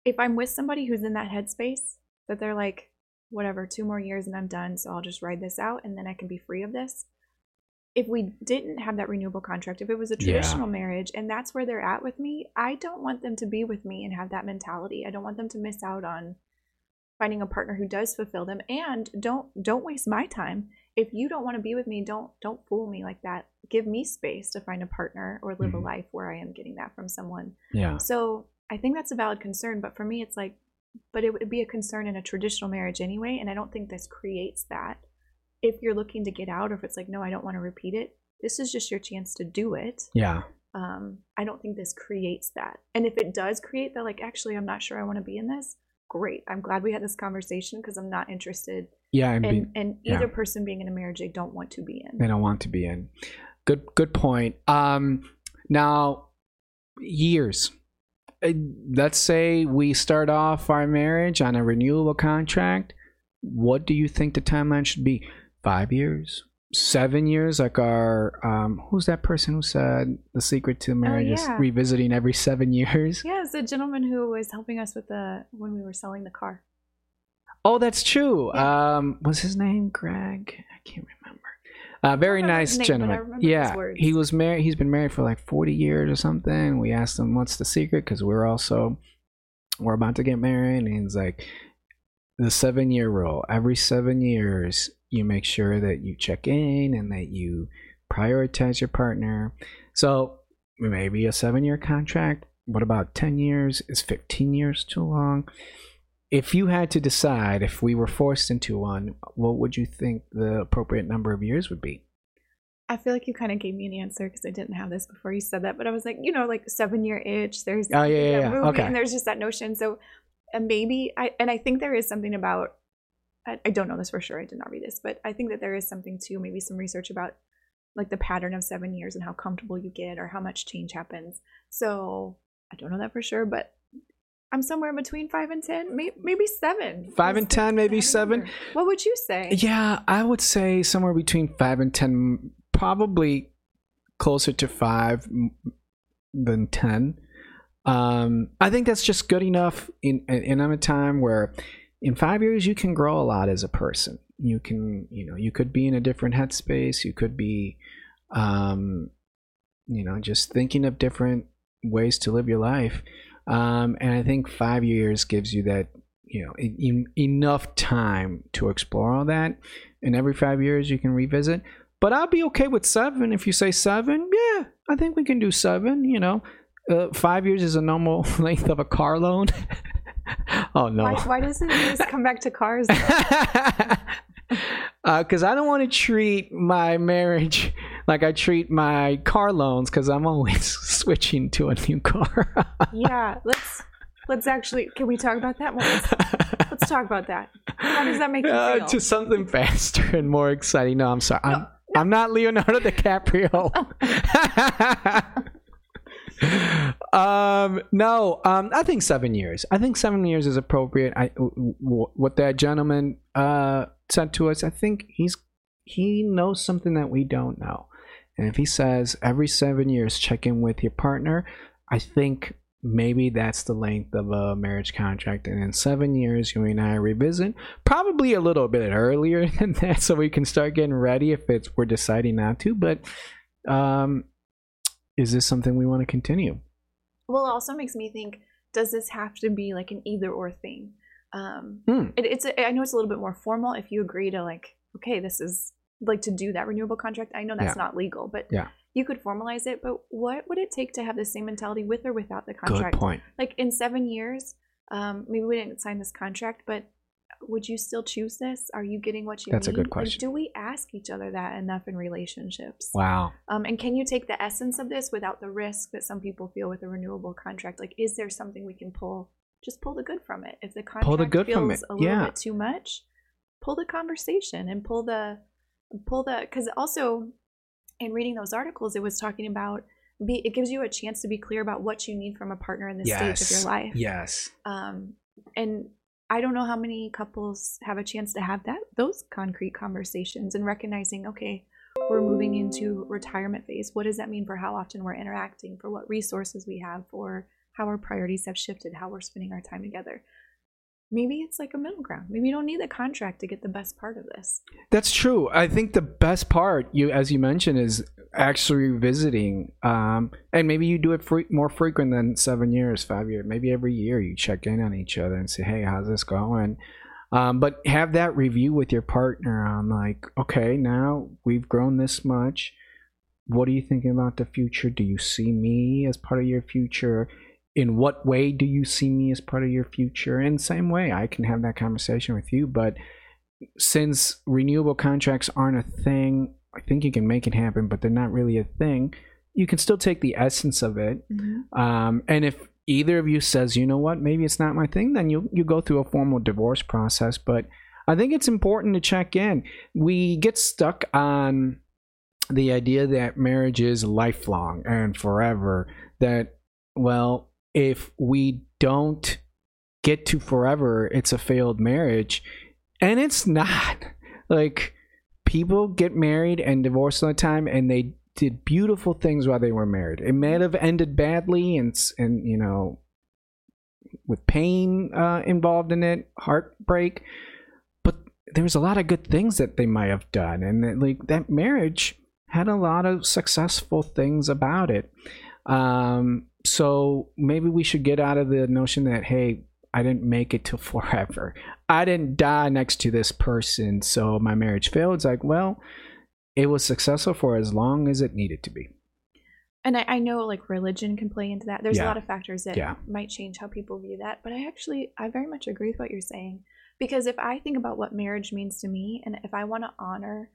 if I'm with somebody who's in that headspace that they're like, whatever, two more years and I'm done, so I'll just ride this out and then I can be free of this. If we didn't have that renewable contract, if it was a
Yeah.
traditional marriage and that's where they're at with me, I don't want them to be with me and have that mentality. I don't want them to miss out on finding a partner who does fulfill them. And don't don't waste my time. If you don't want to be with me don't don't fool me like that. Give me space to find a partner or live
Mhm.
a life where i am getting that from someone.
Yeah.
So i think that's a valid concern but for me it's like but it would be a concern in a traditional marriage anyway and i don't think this creates that. If you're looking to get out or if it's like no i don't want to repeat it this is just your chance to do it.
Yeah.
Um, I don't think this creates that. And if it does create that, like, actually, I'm not sure I want to be in this, great. I'm glad we had this conversation because I'm not interested
Yeah, and
in, in
yeah.
either person being in a marriage they don't want to be in.
they don't want to be in. Good, good point. Um, now, years. Uh, Let's say we start off our marriage on a renewable contract. What do you think the timeline should be? Five years, seven years? Like our um, who's that person who said the secret to marriage is
yeah.
revisiting every seven years?
Yeah, it's the gentleman who was helping us with the when we were selling the car.
Oh, that's true.
Yeah.
Um, was his name Greg? I can't remember. Uh, very nice
name,
gentleman. Yeah, he was married. He's been married for like forty years or something. We asked him what's the secret because we're also we're about to get married, and he's like the seven year rule. Every seven years, you make sure that you check in and that you prioritize your partner. So maybe a seven year contract. What about ten years? Is fifteen years too long? if you had to decide if we were forced into one, what would you think the appropriate number of years would be?
I feel like you kind of gave me an answer because I didn't have this before you said that, but I was like, you know, like seven year itch. There's
Oh, yeah, yeah, yeah.
movie,
Okay.
and there's just that notion. So uh, maybe I and I think there is something about. I, I don't know this for sure. I did not read this, but I think that there is something to maybe some research about like the pattern of seven years and how comfortable you get or how much change happens. So I don't know that for sure, but I'm somewhere between five and ten, may, maybe seven.
Five and 10, maybe seven?
What would you say?
Yeah, I would say somewhere between five and ten, probably closer to five than ten. Um, I think that's just good enough in in a time where in five years you can grow a lot as a person. You can, you know, you could be in a different headspace. You could be, um, you know, just thinking of different ways to live your life. Um, and I think five years gives you that, you know, en- enough time to explore all that. And every five years you can revisit. But I'll be okay with seven if you say seven. Yeah, I think we can do seven. You know, uh, five years is a normal (laughs) length of a car loan. (laughs) oh no.
Why, why doesn't it just come back to cars?
Because (laughs) Uh, I don't want to treat my marriage like I treat my car loans because I'm always switching to a new car.
yeah, let's let's actually can we talk about that more? Let's, let's talk about that. How does that make you
Uh,
feel?
to something faster and more exciting. No, I'm sorry. I'm, I'm not Leonardo DiCaprio. Um, no, um, I think seven years. I think seven years is appropriate. I, w- w- what that gentleman uh, said to us, I think he's he knows something that we don't know. And if he says every seven years check in with your partner, I think maybe that's the length of a marriage contract. And in seven years, you and I revisit, probably a little bit earlier (laughs) than that, so we can start getting ready if it's we're deciding not to. But um, is this something we want to continue?
well, it also makes me think: Does this have to be like an either or thing? Um,
Hmm.
it, it's a, I know it's a little bit more formal if you agree to like, okay, this is like to do that renewable contract. I know that's
Yeah.
not legal, but
Yeah.
you could formalize it. But what would it take to have the same mentality with or without the contract Good
point.
like in seven years um maybe we didn't sign this contract but would you still choose this are you getting what you
That's a
need
good
Like,
question.
do we ask each other that enough in relationships
Wow.
um and can you take the essence of this without the risk that some people feel with a renewable contract like is there something we can pull just pull the good from it if the contract
Pull the good
feels
from it,
a little
yeah.
bit too much pull the conversation and pull the pull the because also in reading those articles it was talking about be it gives you a chance to be clear about what you need from a partner in this stage of your life
Yes.
um, and I don't know how many couples have a chance to have that those concrete conversations and recognizing, okay, we're moving into retirement phase. What does that mean for how often we're interacting, for what resources we have, for how our priorities have shifted, how we're spending our time together? Maybe it's like a middle ground. Maybe you don't need the contract to get the best part of this.
That's true. I think the best part, you as you mentioned, is actually visiting. Um, and maybe you do it fre- more frequent than seven years, five years. Maybe every year you check in on each other and say, "Hey, how's this going?" Um, but have that review with your partner on like, okay, now we've grown this much. What are you thinking about the future? Do you see me as part of your future? In what way do you see me as part of your future? The same way, I can have that conversation with you, but since renewable contracts aren't a thing, I think you can make it happen, but they're not really a thing. you can still take the essence of it.
Mhm.
Um, and if either of you says, you know what, maybe it's not my thing, then you you go through a formal divorce process. But I think it's important to check in. We get stuck on the idea that marriage is lifelong and forever. That well, if we don't get to forever, it's a failed marriage, and it's not. (laughs) Like people get married and divorced all the time, and they did beautiful things while they were married. It may have ended badly, and and you know, with pain uh, involved in it, heartbreak. But there was a lot of good things that they might have done, and that, like that marriage had a lot of successful things about it. Um, so maybe we should get out of the notion that hey, I didn't make it to (laughs) forever. I didn't die next to this person, so my marriage failed. It's like, well, it was successful for as long as it needed to be.
And I, I know like religion can play into that. There's
Yeah.
a lot of factors that
Yeah.
might change how people view that. But I actually, I very much agree with what you're saying. Because if I think about what marriage means to me, and if I want to honor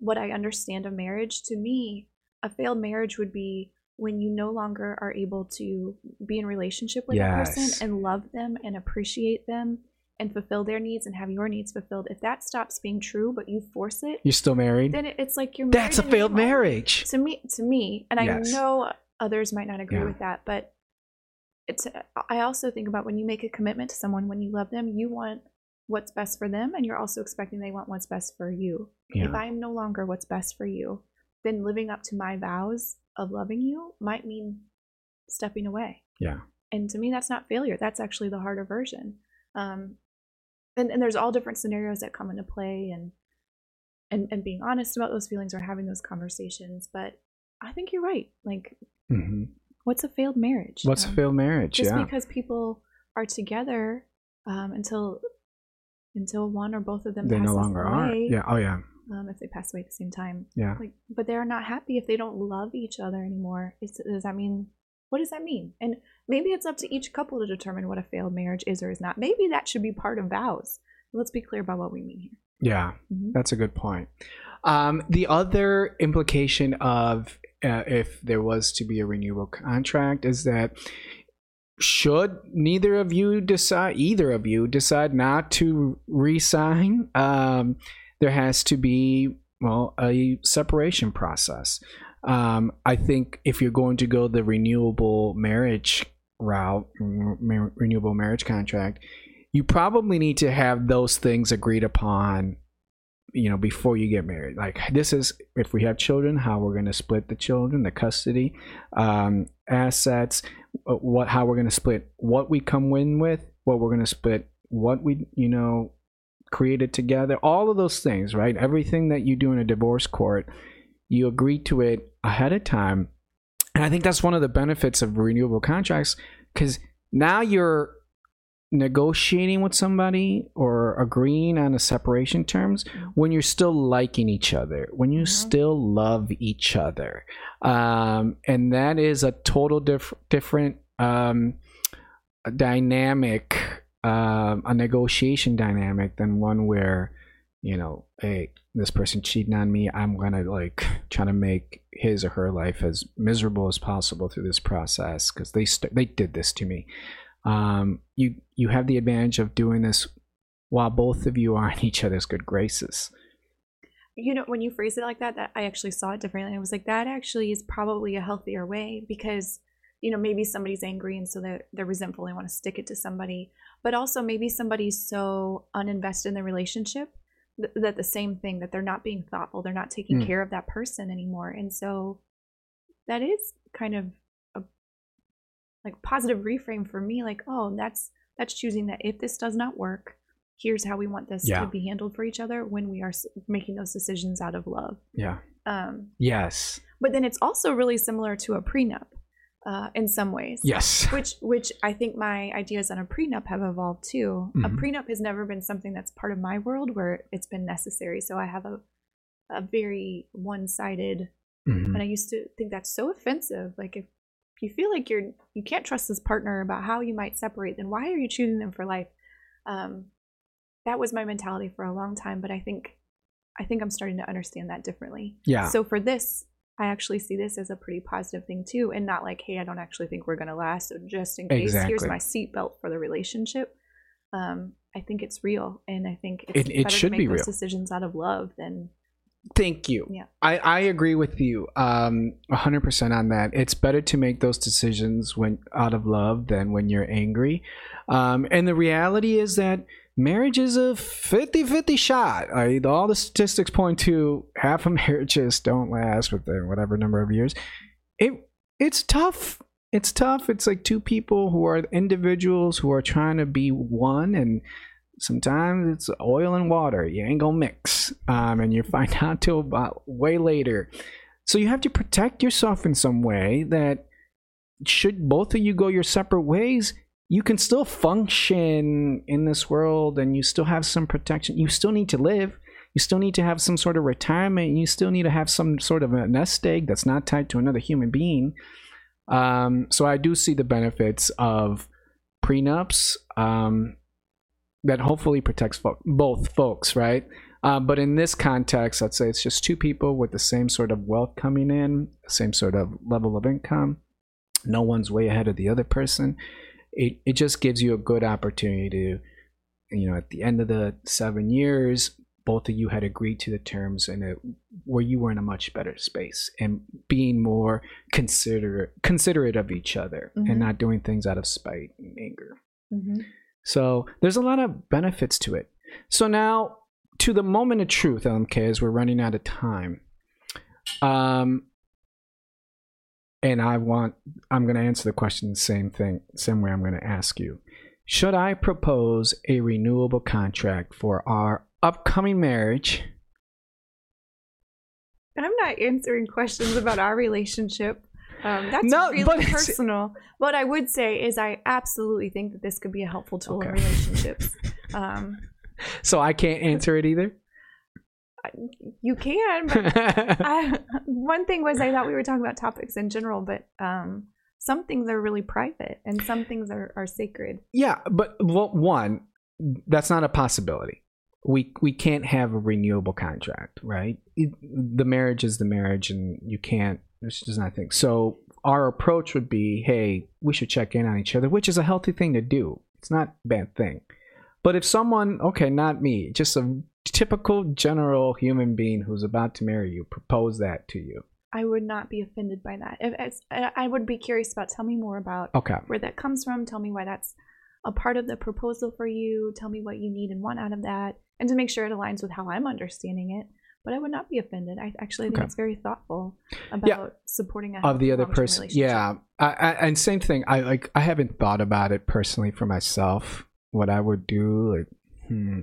what I understand of marriage, to me, a failed marriage would be when you no longer are able to be in relationship with a person and love them and appreciate them and fulfill their needs and have your needs fulfilled. If that stops being true, but you force it,
You're still married?
then it- it's like you're
That's a failed marriage.
to me to me and
Yes.
i know others might not agree
Yeah.
with that but it's i also think about when you make a commitment to someone when you love them you want what's best for them and you're also expecting they want what's best for you
Yeah.
if i'm no longer what's best for you then living up to my vows of loving you might mean stepping away
Yeah.
and to me that's not failure that's actually the harder version um, and, and there's all different scenarios that come into play and, and and being honest about those feelings or having those conversations but i think you're right like
hmm
what's a failed marriage
What's a
Um,
failed marriage?
just
Yeah.
because people are together um, until until one or both of them
They no longer are. Yeah. Oh, yeah.
um, if they pass away at the same time
Yeah.
like but they're not happy if they don't love each other anymore Is, does that mean what does that mean and maybe it's up to each couple to determine what a failed marriage is or is not maybe that should be part of vows let's be clear about what we mean here
Yeah.
Mhm.
That's a good point. Um, the other implication of uh, if there was to be a renewable contract is that should neither of you decide, either of you decide not to re-sign, um, there has to be well a separation process. Um, I think if you're going to go the renewable marriage route, renewable marriage contract, you probably need to have those things agreed upon you know before you get married. Like this is if we have children how we're going to split the children the custody um, assets uh, what how we're going to split what we come in with what we're going to split what we you know created together all of those things right? Everything that you do in a divorce court you agree to it ahead of time and i think that's one of the benefits of renewable contracts because now you're negotiating with somebody or agreeing on a separation terms when you're still liking each other when you
Mhm.
still love each other um, and that is a total diff- different um, dynamic um, a negotiation dynamic than one where you know hey this person cheating on me i'm gonna like (laughs) try to make his or her life as miserable as possible through this process because they st- they did this to me. Um, you you have the advantage of doing this while both of you are (laughs) in each other's good graces.
You know when you phrase it like that that i actually saw it differently. I was like that actually is probably a healthier way because you know maybe somebody's angry and so they're, they're resentful they want to stick it to somebody but also maybe somebody's so uninvested in the relationship th- that the same thing that they're not being thoughtful they're not taking
Mm.
care of that person anymore and so that is kind of a like positive reframe for me like oh that's that's choosing that if this does not work here's how we want this
Yeah.
to be handled for each other when we are making those decisions out of love
yeah
um,
yes
but then it's also really similar to a prenup uh, in some ways.
Yes.
Which which i think my ideas on a prenup have evolved too. A
Mhm.
prenup has never been something that's part of my world where it's been necessary. So i have a a very one-sided
Mhm.
and i used to think that's so offensive. Like if you feel like you're you can't trust this partner about how you might separate then why are you choosing them for life? Um that was my mentality for a long time but i think i think i'm starting to understand that differently.
Yeah.
So for this I actually see this as a pretty positive thing too, and not like, hey, I don't actually think we're gonna last. So just in case, here's
Exactly.
my seatbelt for the relationship. Um, I think it's real, and I think it's
It- it should
to make
be
those
real.
decisions out of love than
Thank you.
Yeah.
I, I agree with you um 100% on that. It's better to make those decisions when out of love than when you're angry. Um, and the reality is that marriage is a 50-50 shot. I, all the statistics point to half of (laughs) marriages don't last within whatever number of years. It it's tough. It's tough. It's like two people who are individuals who are trying to be one and sometimes it's oil and water. You ain't gonna mix, um, and you (laughs) find out till about way later. So you have to protect yourself in some way that should both of you go your separate ways, you can still function in this world and you still have some protection. You still need to live. You still need to have some sort of retirement. You still need to have some sort of a nest egg that's not tied to another human being. Um, so I do see the benefits of prenups. Um, that hopefully protects fo- both folks, right? Uh, but in this context, let's say it's just two people with the same sort of wealth coming in, same sort of level of income. No one's way ahead of the other person. It it just gives you a good opportunity to, you know, at the end of the seven years, both of you had agreed to the terms and it, where you were in a much better space and being more considerate considerate of each other
Mhm.
and not doing things out of spite and anger.
Mm-hmm.
So there's a lot of benefits to it. So now to the moment of truth, LMK, as we're running out of time. Um, and I want I'm going to answer the question the same thing, same way I'm going to ask you. Should I propose a renewable contract for our upcoming marriage?
I'm not answering questions about our relationship. Um, that's
No,
really
but
personal. What I would say is, I absolutely think that this could be a helpful tool in relationships. Um, (laughs)
So I can't answer it either.
You can, but (laughs) I, one thing was I thought we were talking about topics in general, but um, some things are really private and some things are, are sacred.
Yeah, but well, one, that's not a possibility. We we can't have a renewable contract, right? It, the marriage is the marriage, and you can't. There's just nothing. So our approach would be, hey, we should check in on each other, which is a healthy thing to do. It's not a bad thing. But if someone, okay, not me, just a typical general human being who's about to marry you, propose that to you,
I would not be offended by that. If, as, I I would be curious about. Tell me more about
okay,
where that comes from. Tell me why that's a part of the proposal for you. Tell me what you need and want out of that, and to make sure it aligns with how I'm understanding it. But I would not be offended. I actually think
Okay.
it's very thoughtful about supporting a
of the other person yeah I, I, and same thing i like i haven't thought about it personally for myself what i would do like hmm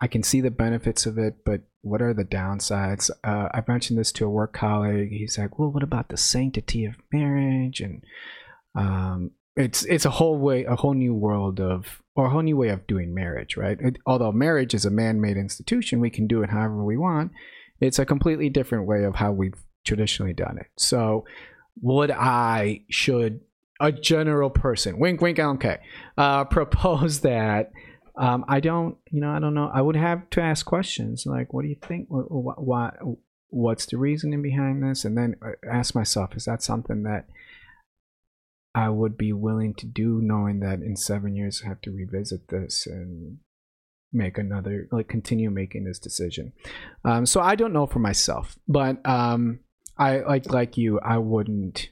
i can see the benefits of it but what are the downsides? Uh, i mentioned this to a work colleague. He's like well what about the sanctity of marriage? And um it's it's a whole way a whole new world of or a whole new way of doing marriage right? It, although marriage is a man-made institution we can do it however we want. It's a completely different way of how we've traditionally done it. So would i should a general person wink wink okay uh propose (laughs) that um i don't you know i don't know i would have to ask questions like what do you think what, what what's the reasoning behind this and then uh, ask myself is that something that I would be willing to do, knowing that in seven years I have to revisit this and make another, like continue making this decision. Um, so I don't know for myself, but um, I like like you, I wouldn't,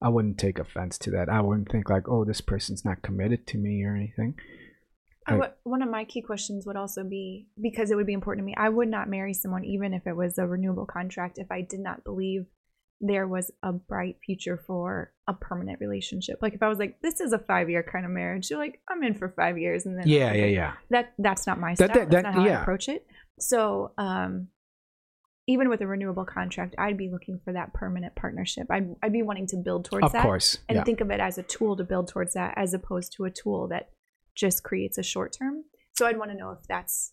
I wouldn't take offense to that. I wouldn't think like, oh, this person's not committed to me or anything.
One of my key questions would also be because it would be important to me. I would not marry someone even if it was a renewable contract if I did not believe there was a bright future for a permanent relationship. Like if I was like, this is a five year kind of marriage, you're like, I'm in for five years, and then
Yeah, yeah, yeah.
that that's not my style.
that-
that's
that-
not how
yeah.
I approach it. So um, even with a renewable contract, I'd be looking for that permanent partnership. I'd, I'd be wanting to build towards
Of
that
course,
and
yeah.
think of it as a tool to build towards that as opposed to a tool that just creates a short term. So I'd want to know if that's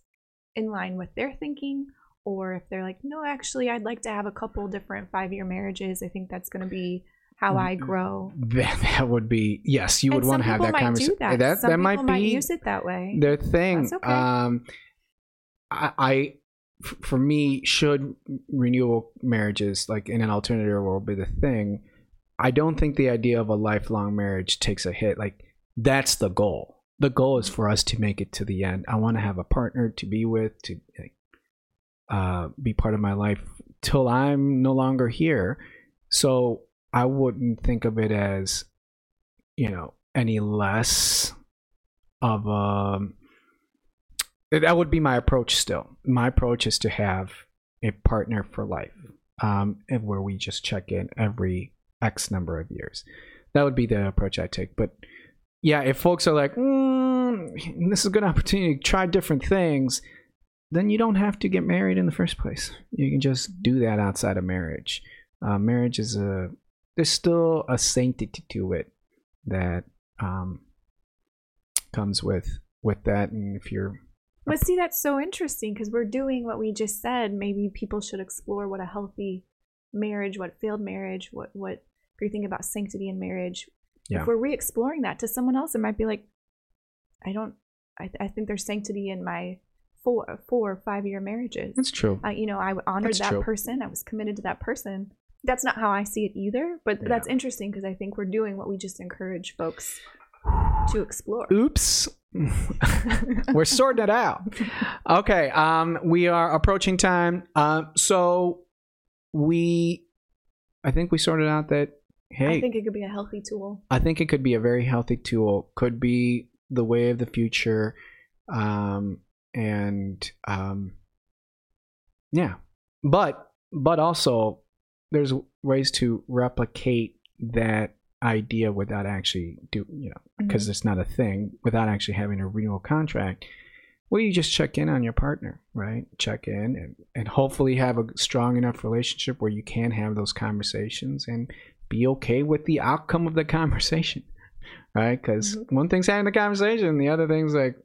in line with their thinking or if they're like, no, actually, I'd like to have a couple different five year marriages. I think that's going to be how I grow.
That, that would be yes. You would want to have that conversation.
that.
That that might be
use it that way.
their thing.
That's okay.
Um, I, I for me, should renewal marriages, like in an alternative world, be the thing, I don't think the idea of a lifelong marriage takes a hit. Like, that's the goal. The goal is for us to make it to the end. I want to have a partner to be with, to uh, be part of my life till I'm no longer here. So I wouldn't think of it as, you know, any less of a. That would be my approach still. My approach is to have a partner for life, um, and where we just check in every X number of years. That would be the approach I take. But yeah, if folks are like, mm, this is a good opportunity to try different things, then you don't have to get married in the first place. You can just do that outside of marriage. Uh, marriage is a there's still a sanctity to it that um, comes with with that, and if you're
But see, that's so interesting because we're doing what we just said. Maybe people should explore what a healthy marriage, what failed marriage, what what if you're thinking about sanctity in marriage.
Yeah.
If we're re-exploring that to someone else, it might be like, I don't. I, I think there's sanctity in my four four or five year marriages.
that's true.
Uh, you know, I honored
That's
that
true.
person. I was committed to that person. That's not how I see it either. But
Yeah.
that's interesting because I think we're doing what we just encourage folks to explore.
Oops. (laughs) We're sorting it out. Okay. Um, we are approaching time. Um, so we, I think we sorted out that. Hey,
I think it could be a healthy tool.
I think it could be a very healthy tool. Could be the way of the future, um, and um, yeah, but but also there's ways to replicate that idea without actually do you know because it's not a thing without actually having a renewal contract. Well, you just check in on your partner, right? Check in and, and hopefully have a strong enough relationship where you can have those conversations and be okay with the outcome of the (laughs) conversation, right? Because
Mhm.
one thing's having the conversation, the other thing's like,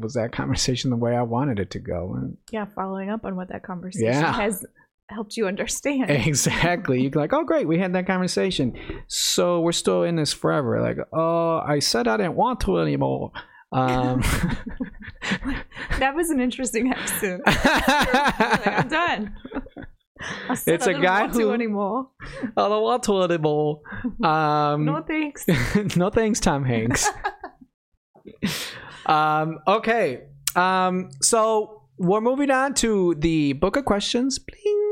was that conversation the way I wanted it to go? And
Yeah, following up on what that conversation
Yeah.
has helped you understand. (laughs)
exactly, you're like, oh great, we had that conversation. So we're still in this forever. Like, oh, I said I didn't want to anymore. Um, (laughs)
that was an interesting episode. I'm done.
It's
I
a
don't
guy
want to
who-
anymore. (laughs)
I don't want to anymore. (laughs) Um,
No thanks. (laughs)
no thanks, Tom Hanks. um, okay. Um, so we're moving on to the book of questions. Bling.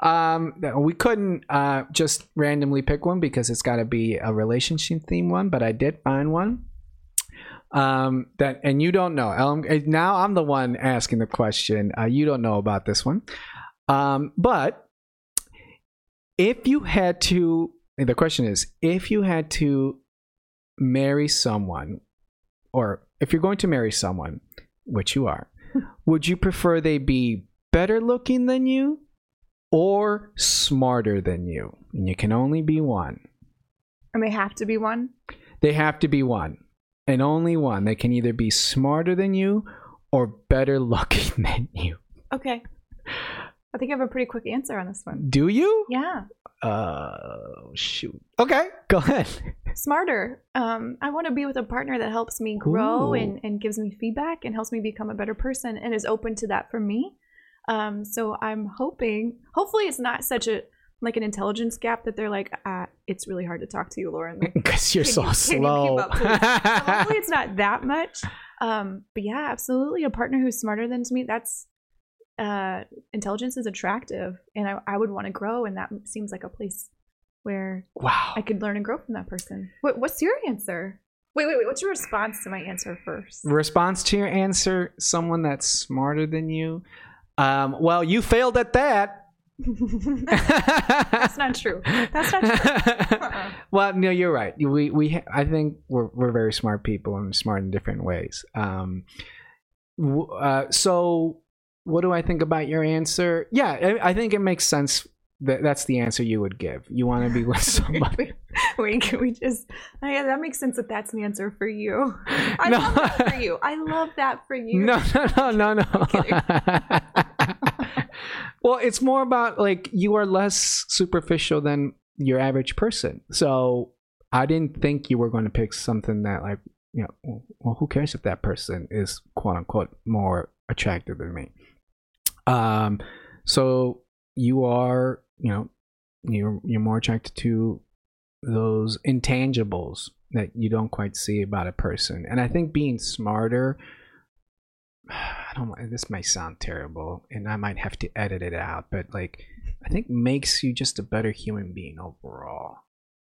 Um, we couldn't uh, just randomly pick one because it's got to be a relationship theme one, but I did find one. Um, that and you don't know. Um, now I'm the one asking the question. Uh, you don't know about this one. Um, but if you had to, the question is, if you had to marry someone, or if you're going to marry someone, which you are, (laughs) would you prefer they be better looking than you or smarter than you? And you can only be one.
And they have to be one.
They have to be one, and only one. They can either be smarter than you or better looking (laughs) than you.
Okay. I think I have a pretty quick answer on this one.
Do you?
Yeah.
Uh, shoot. Okay, go ahead. (laughs)
Smarter. Um, I want to be with a partner that helps me grow
Ooh.
and, and gives me feedback and helps me become a better person and is open to that for me. Um, so I'm hoping, hopefully, it's not such a like an intelligence gap that they're like, uh, it's really hard to talk to you, Lauren. Like, (laughs)
Because you're so
you- you
slow.
up, so hopefully it's not that (laughs) much um but yeah absolutely a partner who's smarter than me that's uh intelligence is attractive and i, I would want to grow and that seems like a place where
wow.
i could learn and grow from that person. What, what's your answer? Wait wait wait what's your response to my answer first?
Response to your answer? Someone that's smarter than you? Um, well you failed at that. (laughs)
That's not true. That's not true. (laughs) Uh-uh.
well no you're right. We we ha- i think we're, we're very smart people and smart in different ways. Um, w- uh, so what do i think about your answer yeah i, I think it makes sense that that's the answer you would give you want to be with (laughs) somebody
wait, can we just oh, yeah that makes sense that that's the answer for you (laughs) i
No.
love that for you i love that for you
No, no, no, no, no. (laughs) well, it's more about like you are less superficial than your average person. So I didn't think you were going to pick something that like you know. Well, who cares if that person is quote unquote more attractive than me? Um, so you are, you know, you're you're more attracted to those intangibles that you don't quite see about a person, and I think being smarter. (sighs) I don't. This might sound terrible, and I might have to edit it out, but like, I think makes you just a better human being overall.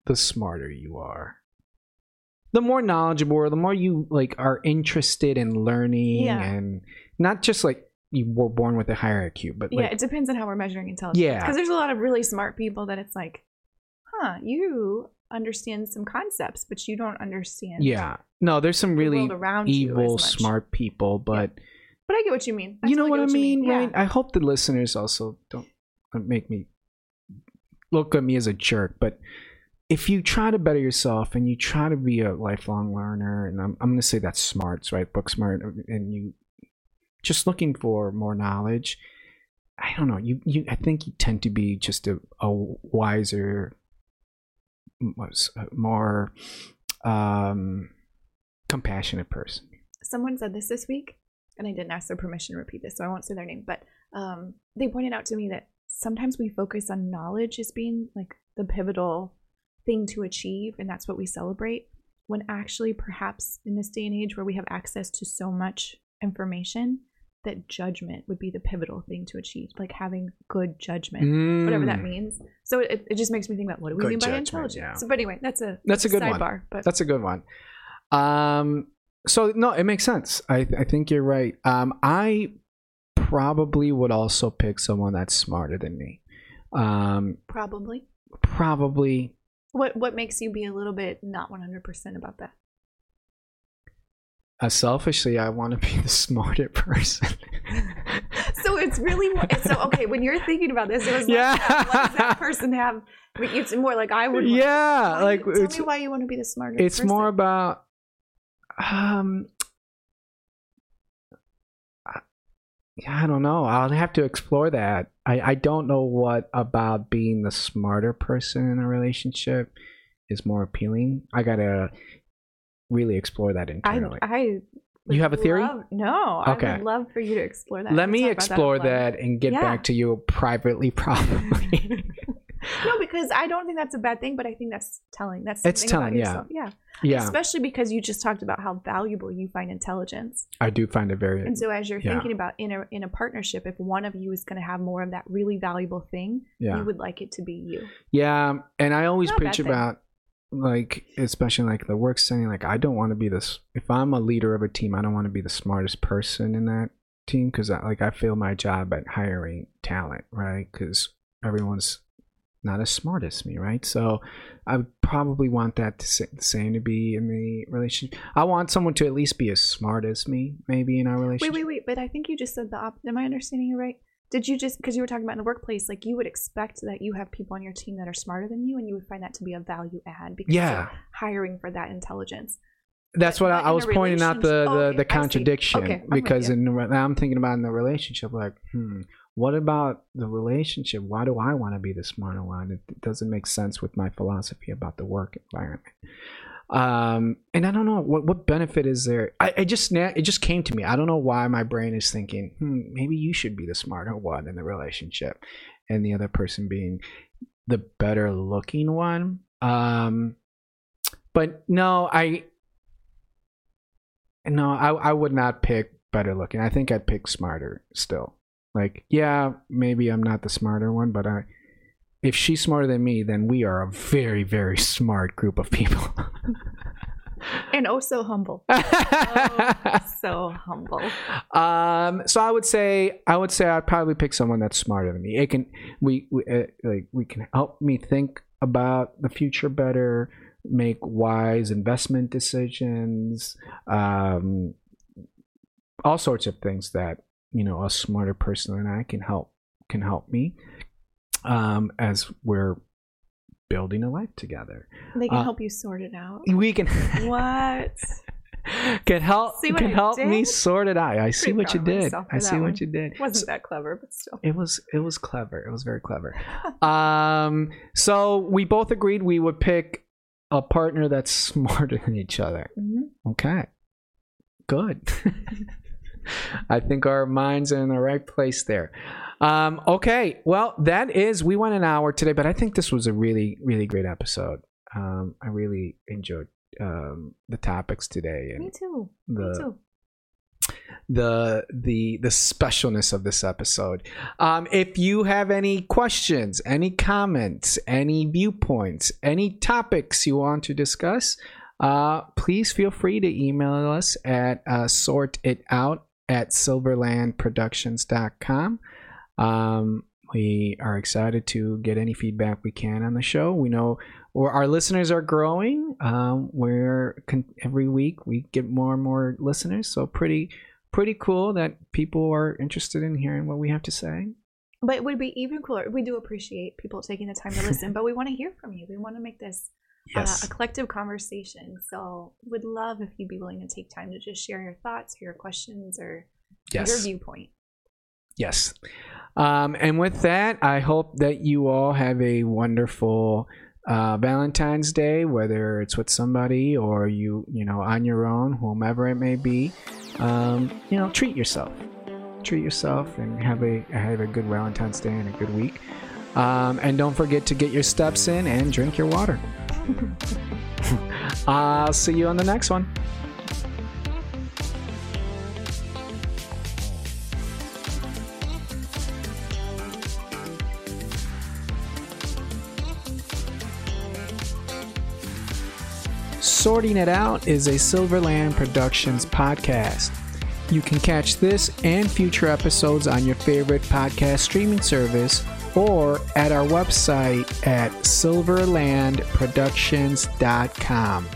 The smarter you are, the more knowledgeable, the more you like are interested in learning,
Yeah.
and not just like you were born with a higher IQ, but
yeah, it depends on how we're measuring intelligence.
Yeah.
Because there's a lot of really smart people that it's like, huh, you understand some concepts, but you don't understand
yeah, no, there's some really
around
evil, smart people, but
But I get what you mean.
you know what I
you
mean,
Yeah.
right? I hope the listeners also don't uh, make me look at me as a jerk, but if you try to better yourself and you try to be a lifelong learner, and I'm, I'm going to say that's smarts, right? Book smart, and you just looking for more knowledge. I don't know. You, you, I think you tend to be just a, a wiser, what's- more um, compassionate person.
Someone said this this week, and I didn't ask their permission to repeat this, so I won't say their name. But um, they pointed out to me that sometimes we focus on knowledge as being like the pivotal thing to achieve, and that's what we celebrate. When actually, perhaps in this day and age where we have access to so much information, that judgment would be the pivotal thing to achieve, like having good judgment. whatever that
Mm.
means. So it, it just makes me think about what do we
Good
mean by
judgment,
intelligence?
yeah.
So, but anyway, that's a
That's a good one.
But
That's a good one. Um, so no, it makes sense. I I think you're right. Um, I probably would also pick someone that's smarter than me. Um,
probably.
probably.
What what makes you be a little bit not one hundred percent about that?
Uh, selfishly, I want to be the (laughs) smarter person.
So it's really so okay. When you're thinking about this, it was like,
Yeah.
yeah, what does that person have? It's more like I would.
yeah,
Why-
like
tell me why you want to be the smarter.
it's
person.
more about um I- I don't know. I'll have to explore that. I, I don't know what about being the smarter person in a relationship is more appealing. I gotta really explore that
I
internally.
I. would
You have a theory?
love- no. I would love for you to explore that.
Let me explore
loud.
that and get
Yeah.
back to you privately, (laughs) probably. (laughs)
No, because I don't think that's a bad thing, but I think that's telling. That's
It's telling, yeah.
yeah.
yeah,
Especially because you just talked about how valuable you find intelligence.
I do find it very.
And so as you're
Yeah.
thinking about in a in a partnership, if one of you is going to have more of that really valuable thing,
Yeah.
you would like it to be you.
Yeah, and I always
Not
preach about like especially like the work setting like I don't want to be this if I'm a leader of a team, I don't want to be the smartest person in that team cuz I, like I feel my job at hiring talent, right? Cuz everyone's not as smart as me, right? So I would probably want that to say, the same to be in the relationship. I want someone to at least be as smart as me, maybe in our relationship.
wait, wait. Wait but I think you just said the op- Am I understanding you right? Did you just because you were talking about in the workplace, like you would expect that you have people on your team that are smarter than you, and you would find that to be a value add because
Yeah.
you're hiring for that intelligence.
That's
But-
what I, I was pointing out the the,
okay,
the contradiction
Okay,
because in I'm thinking about in the relationship like hmm what about the relationship? Why do I want to be the smarter one? It doesn't make sense with my philosophy about the work environment um and I don't know what what benefit is there? I, I just it just came to me. I don't know why my brain is thinking hmm maybe you should be the smarter one in the relationship. And the other person being the better looking one. Um but no i no i i would not pick better looking. I think i'd pick smarter still. Like yeah maybe i'm not the smarter one but i if she's smarter than me then we are a very very smart group of people (laughs)
And oh, so humble. (laughs) Oh, so humble.
um so i would say i would say i'd probably pick someone that's smarter than me it can we, we uh, like we can help me think about the future better make wise investment decisions um all sorts of things that you know a smarter person than i can help can help me um as we're building a life together
They can
Uh,
help you sort it out.
we can (laughs)
What?
can help
See
can
I
help me sort it out. I see
Pretty
what you did. I see
one.
what you did.
Wasn't that clever, but still.
It was it was clever. It was very clever. (laughs) um so we both agreed we would pick a partner that's smarter than each other.
Mhm.
Okay. Good. (laughs) I think our minds are in the right place there. Um, okay, well, that is we went an hour today, but I think this was a really, really great episode. Um, I really enjoyed um, the topics today and
Me too.
the
Me too.
the the the specialness of this episode. Um, if you have any questions, any comments, any viewpoints, any topics you want to discuss, uh, please feel free to email us at uh, sortitout at silverlandproductions.com. Um, we are excited to get any feedback we can on the show. We know or our listeners are growing. Um, we're con- every week we get more and more listeners, so pretty pretty cool that people are interested in hearing what we have to say.
But it would be even cooler. We do appreciate people taking the time to listen, but we want to hear from you. We want to make this uh, a collective conversation. So, would love if you'd be willing to take time to just share your thoughts, or your questions, or your viewpoint.
Yes. Um, and with that, I hope that you all have a wonderful uh, Valentine's Day, whether it's with somebody or you, you know, on your own, whomever it may be. Um, you know, treat yourself. Treat yourself and have a have a good Valentine's Day and a good week. Um, and don't forget to get your steps in and drink your water. (laughs) (laughs) I'll see you on the next one. Sorting It Out is a Silverland Productions podcast. You can catch this and future episodes on your favorite podcast streaming service or at our website at silverlandproductions.com.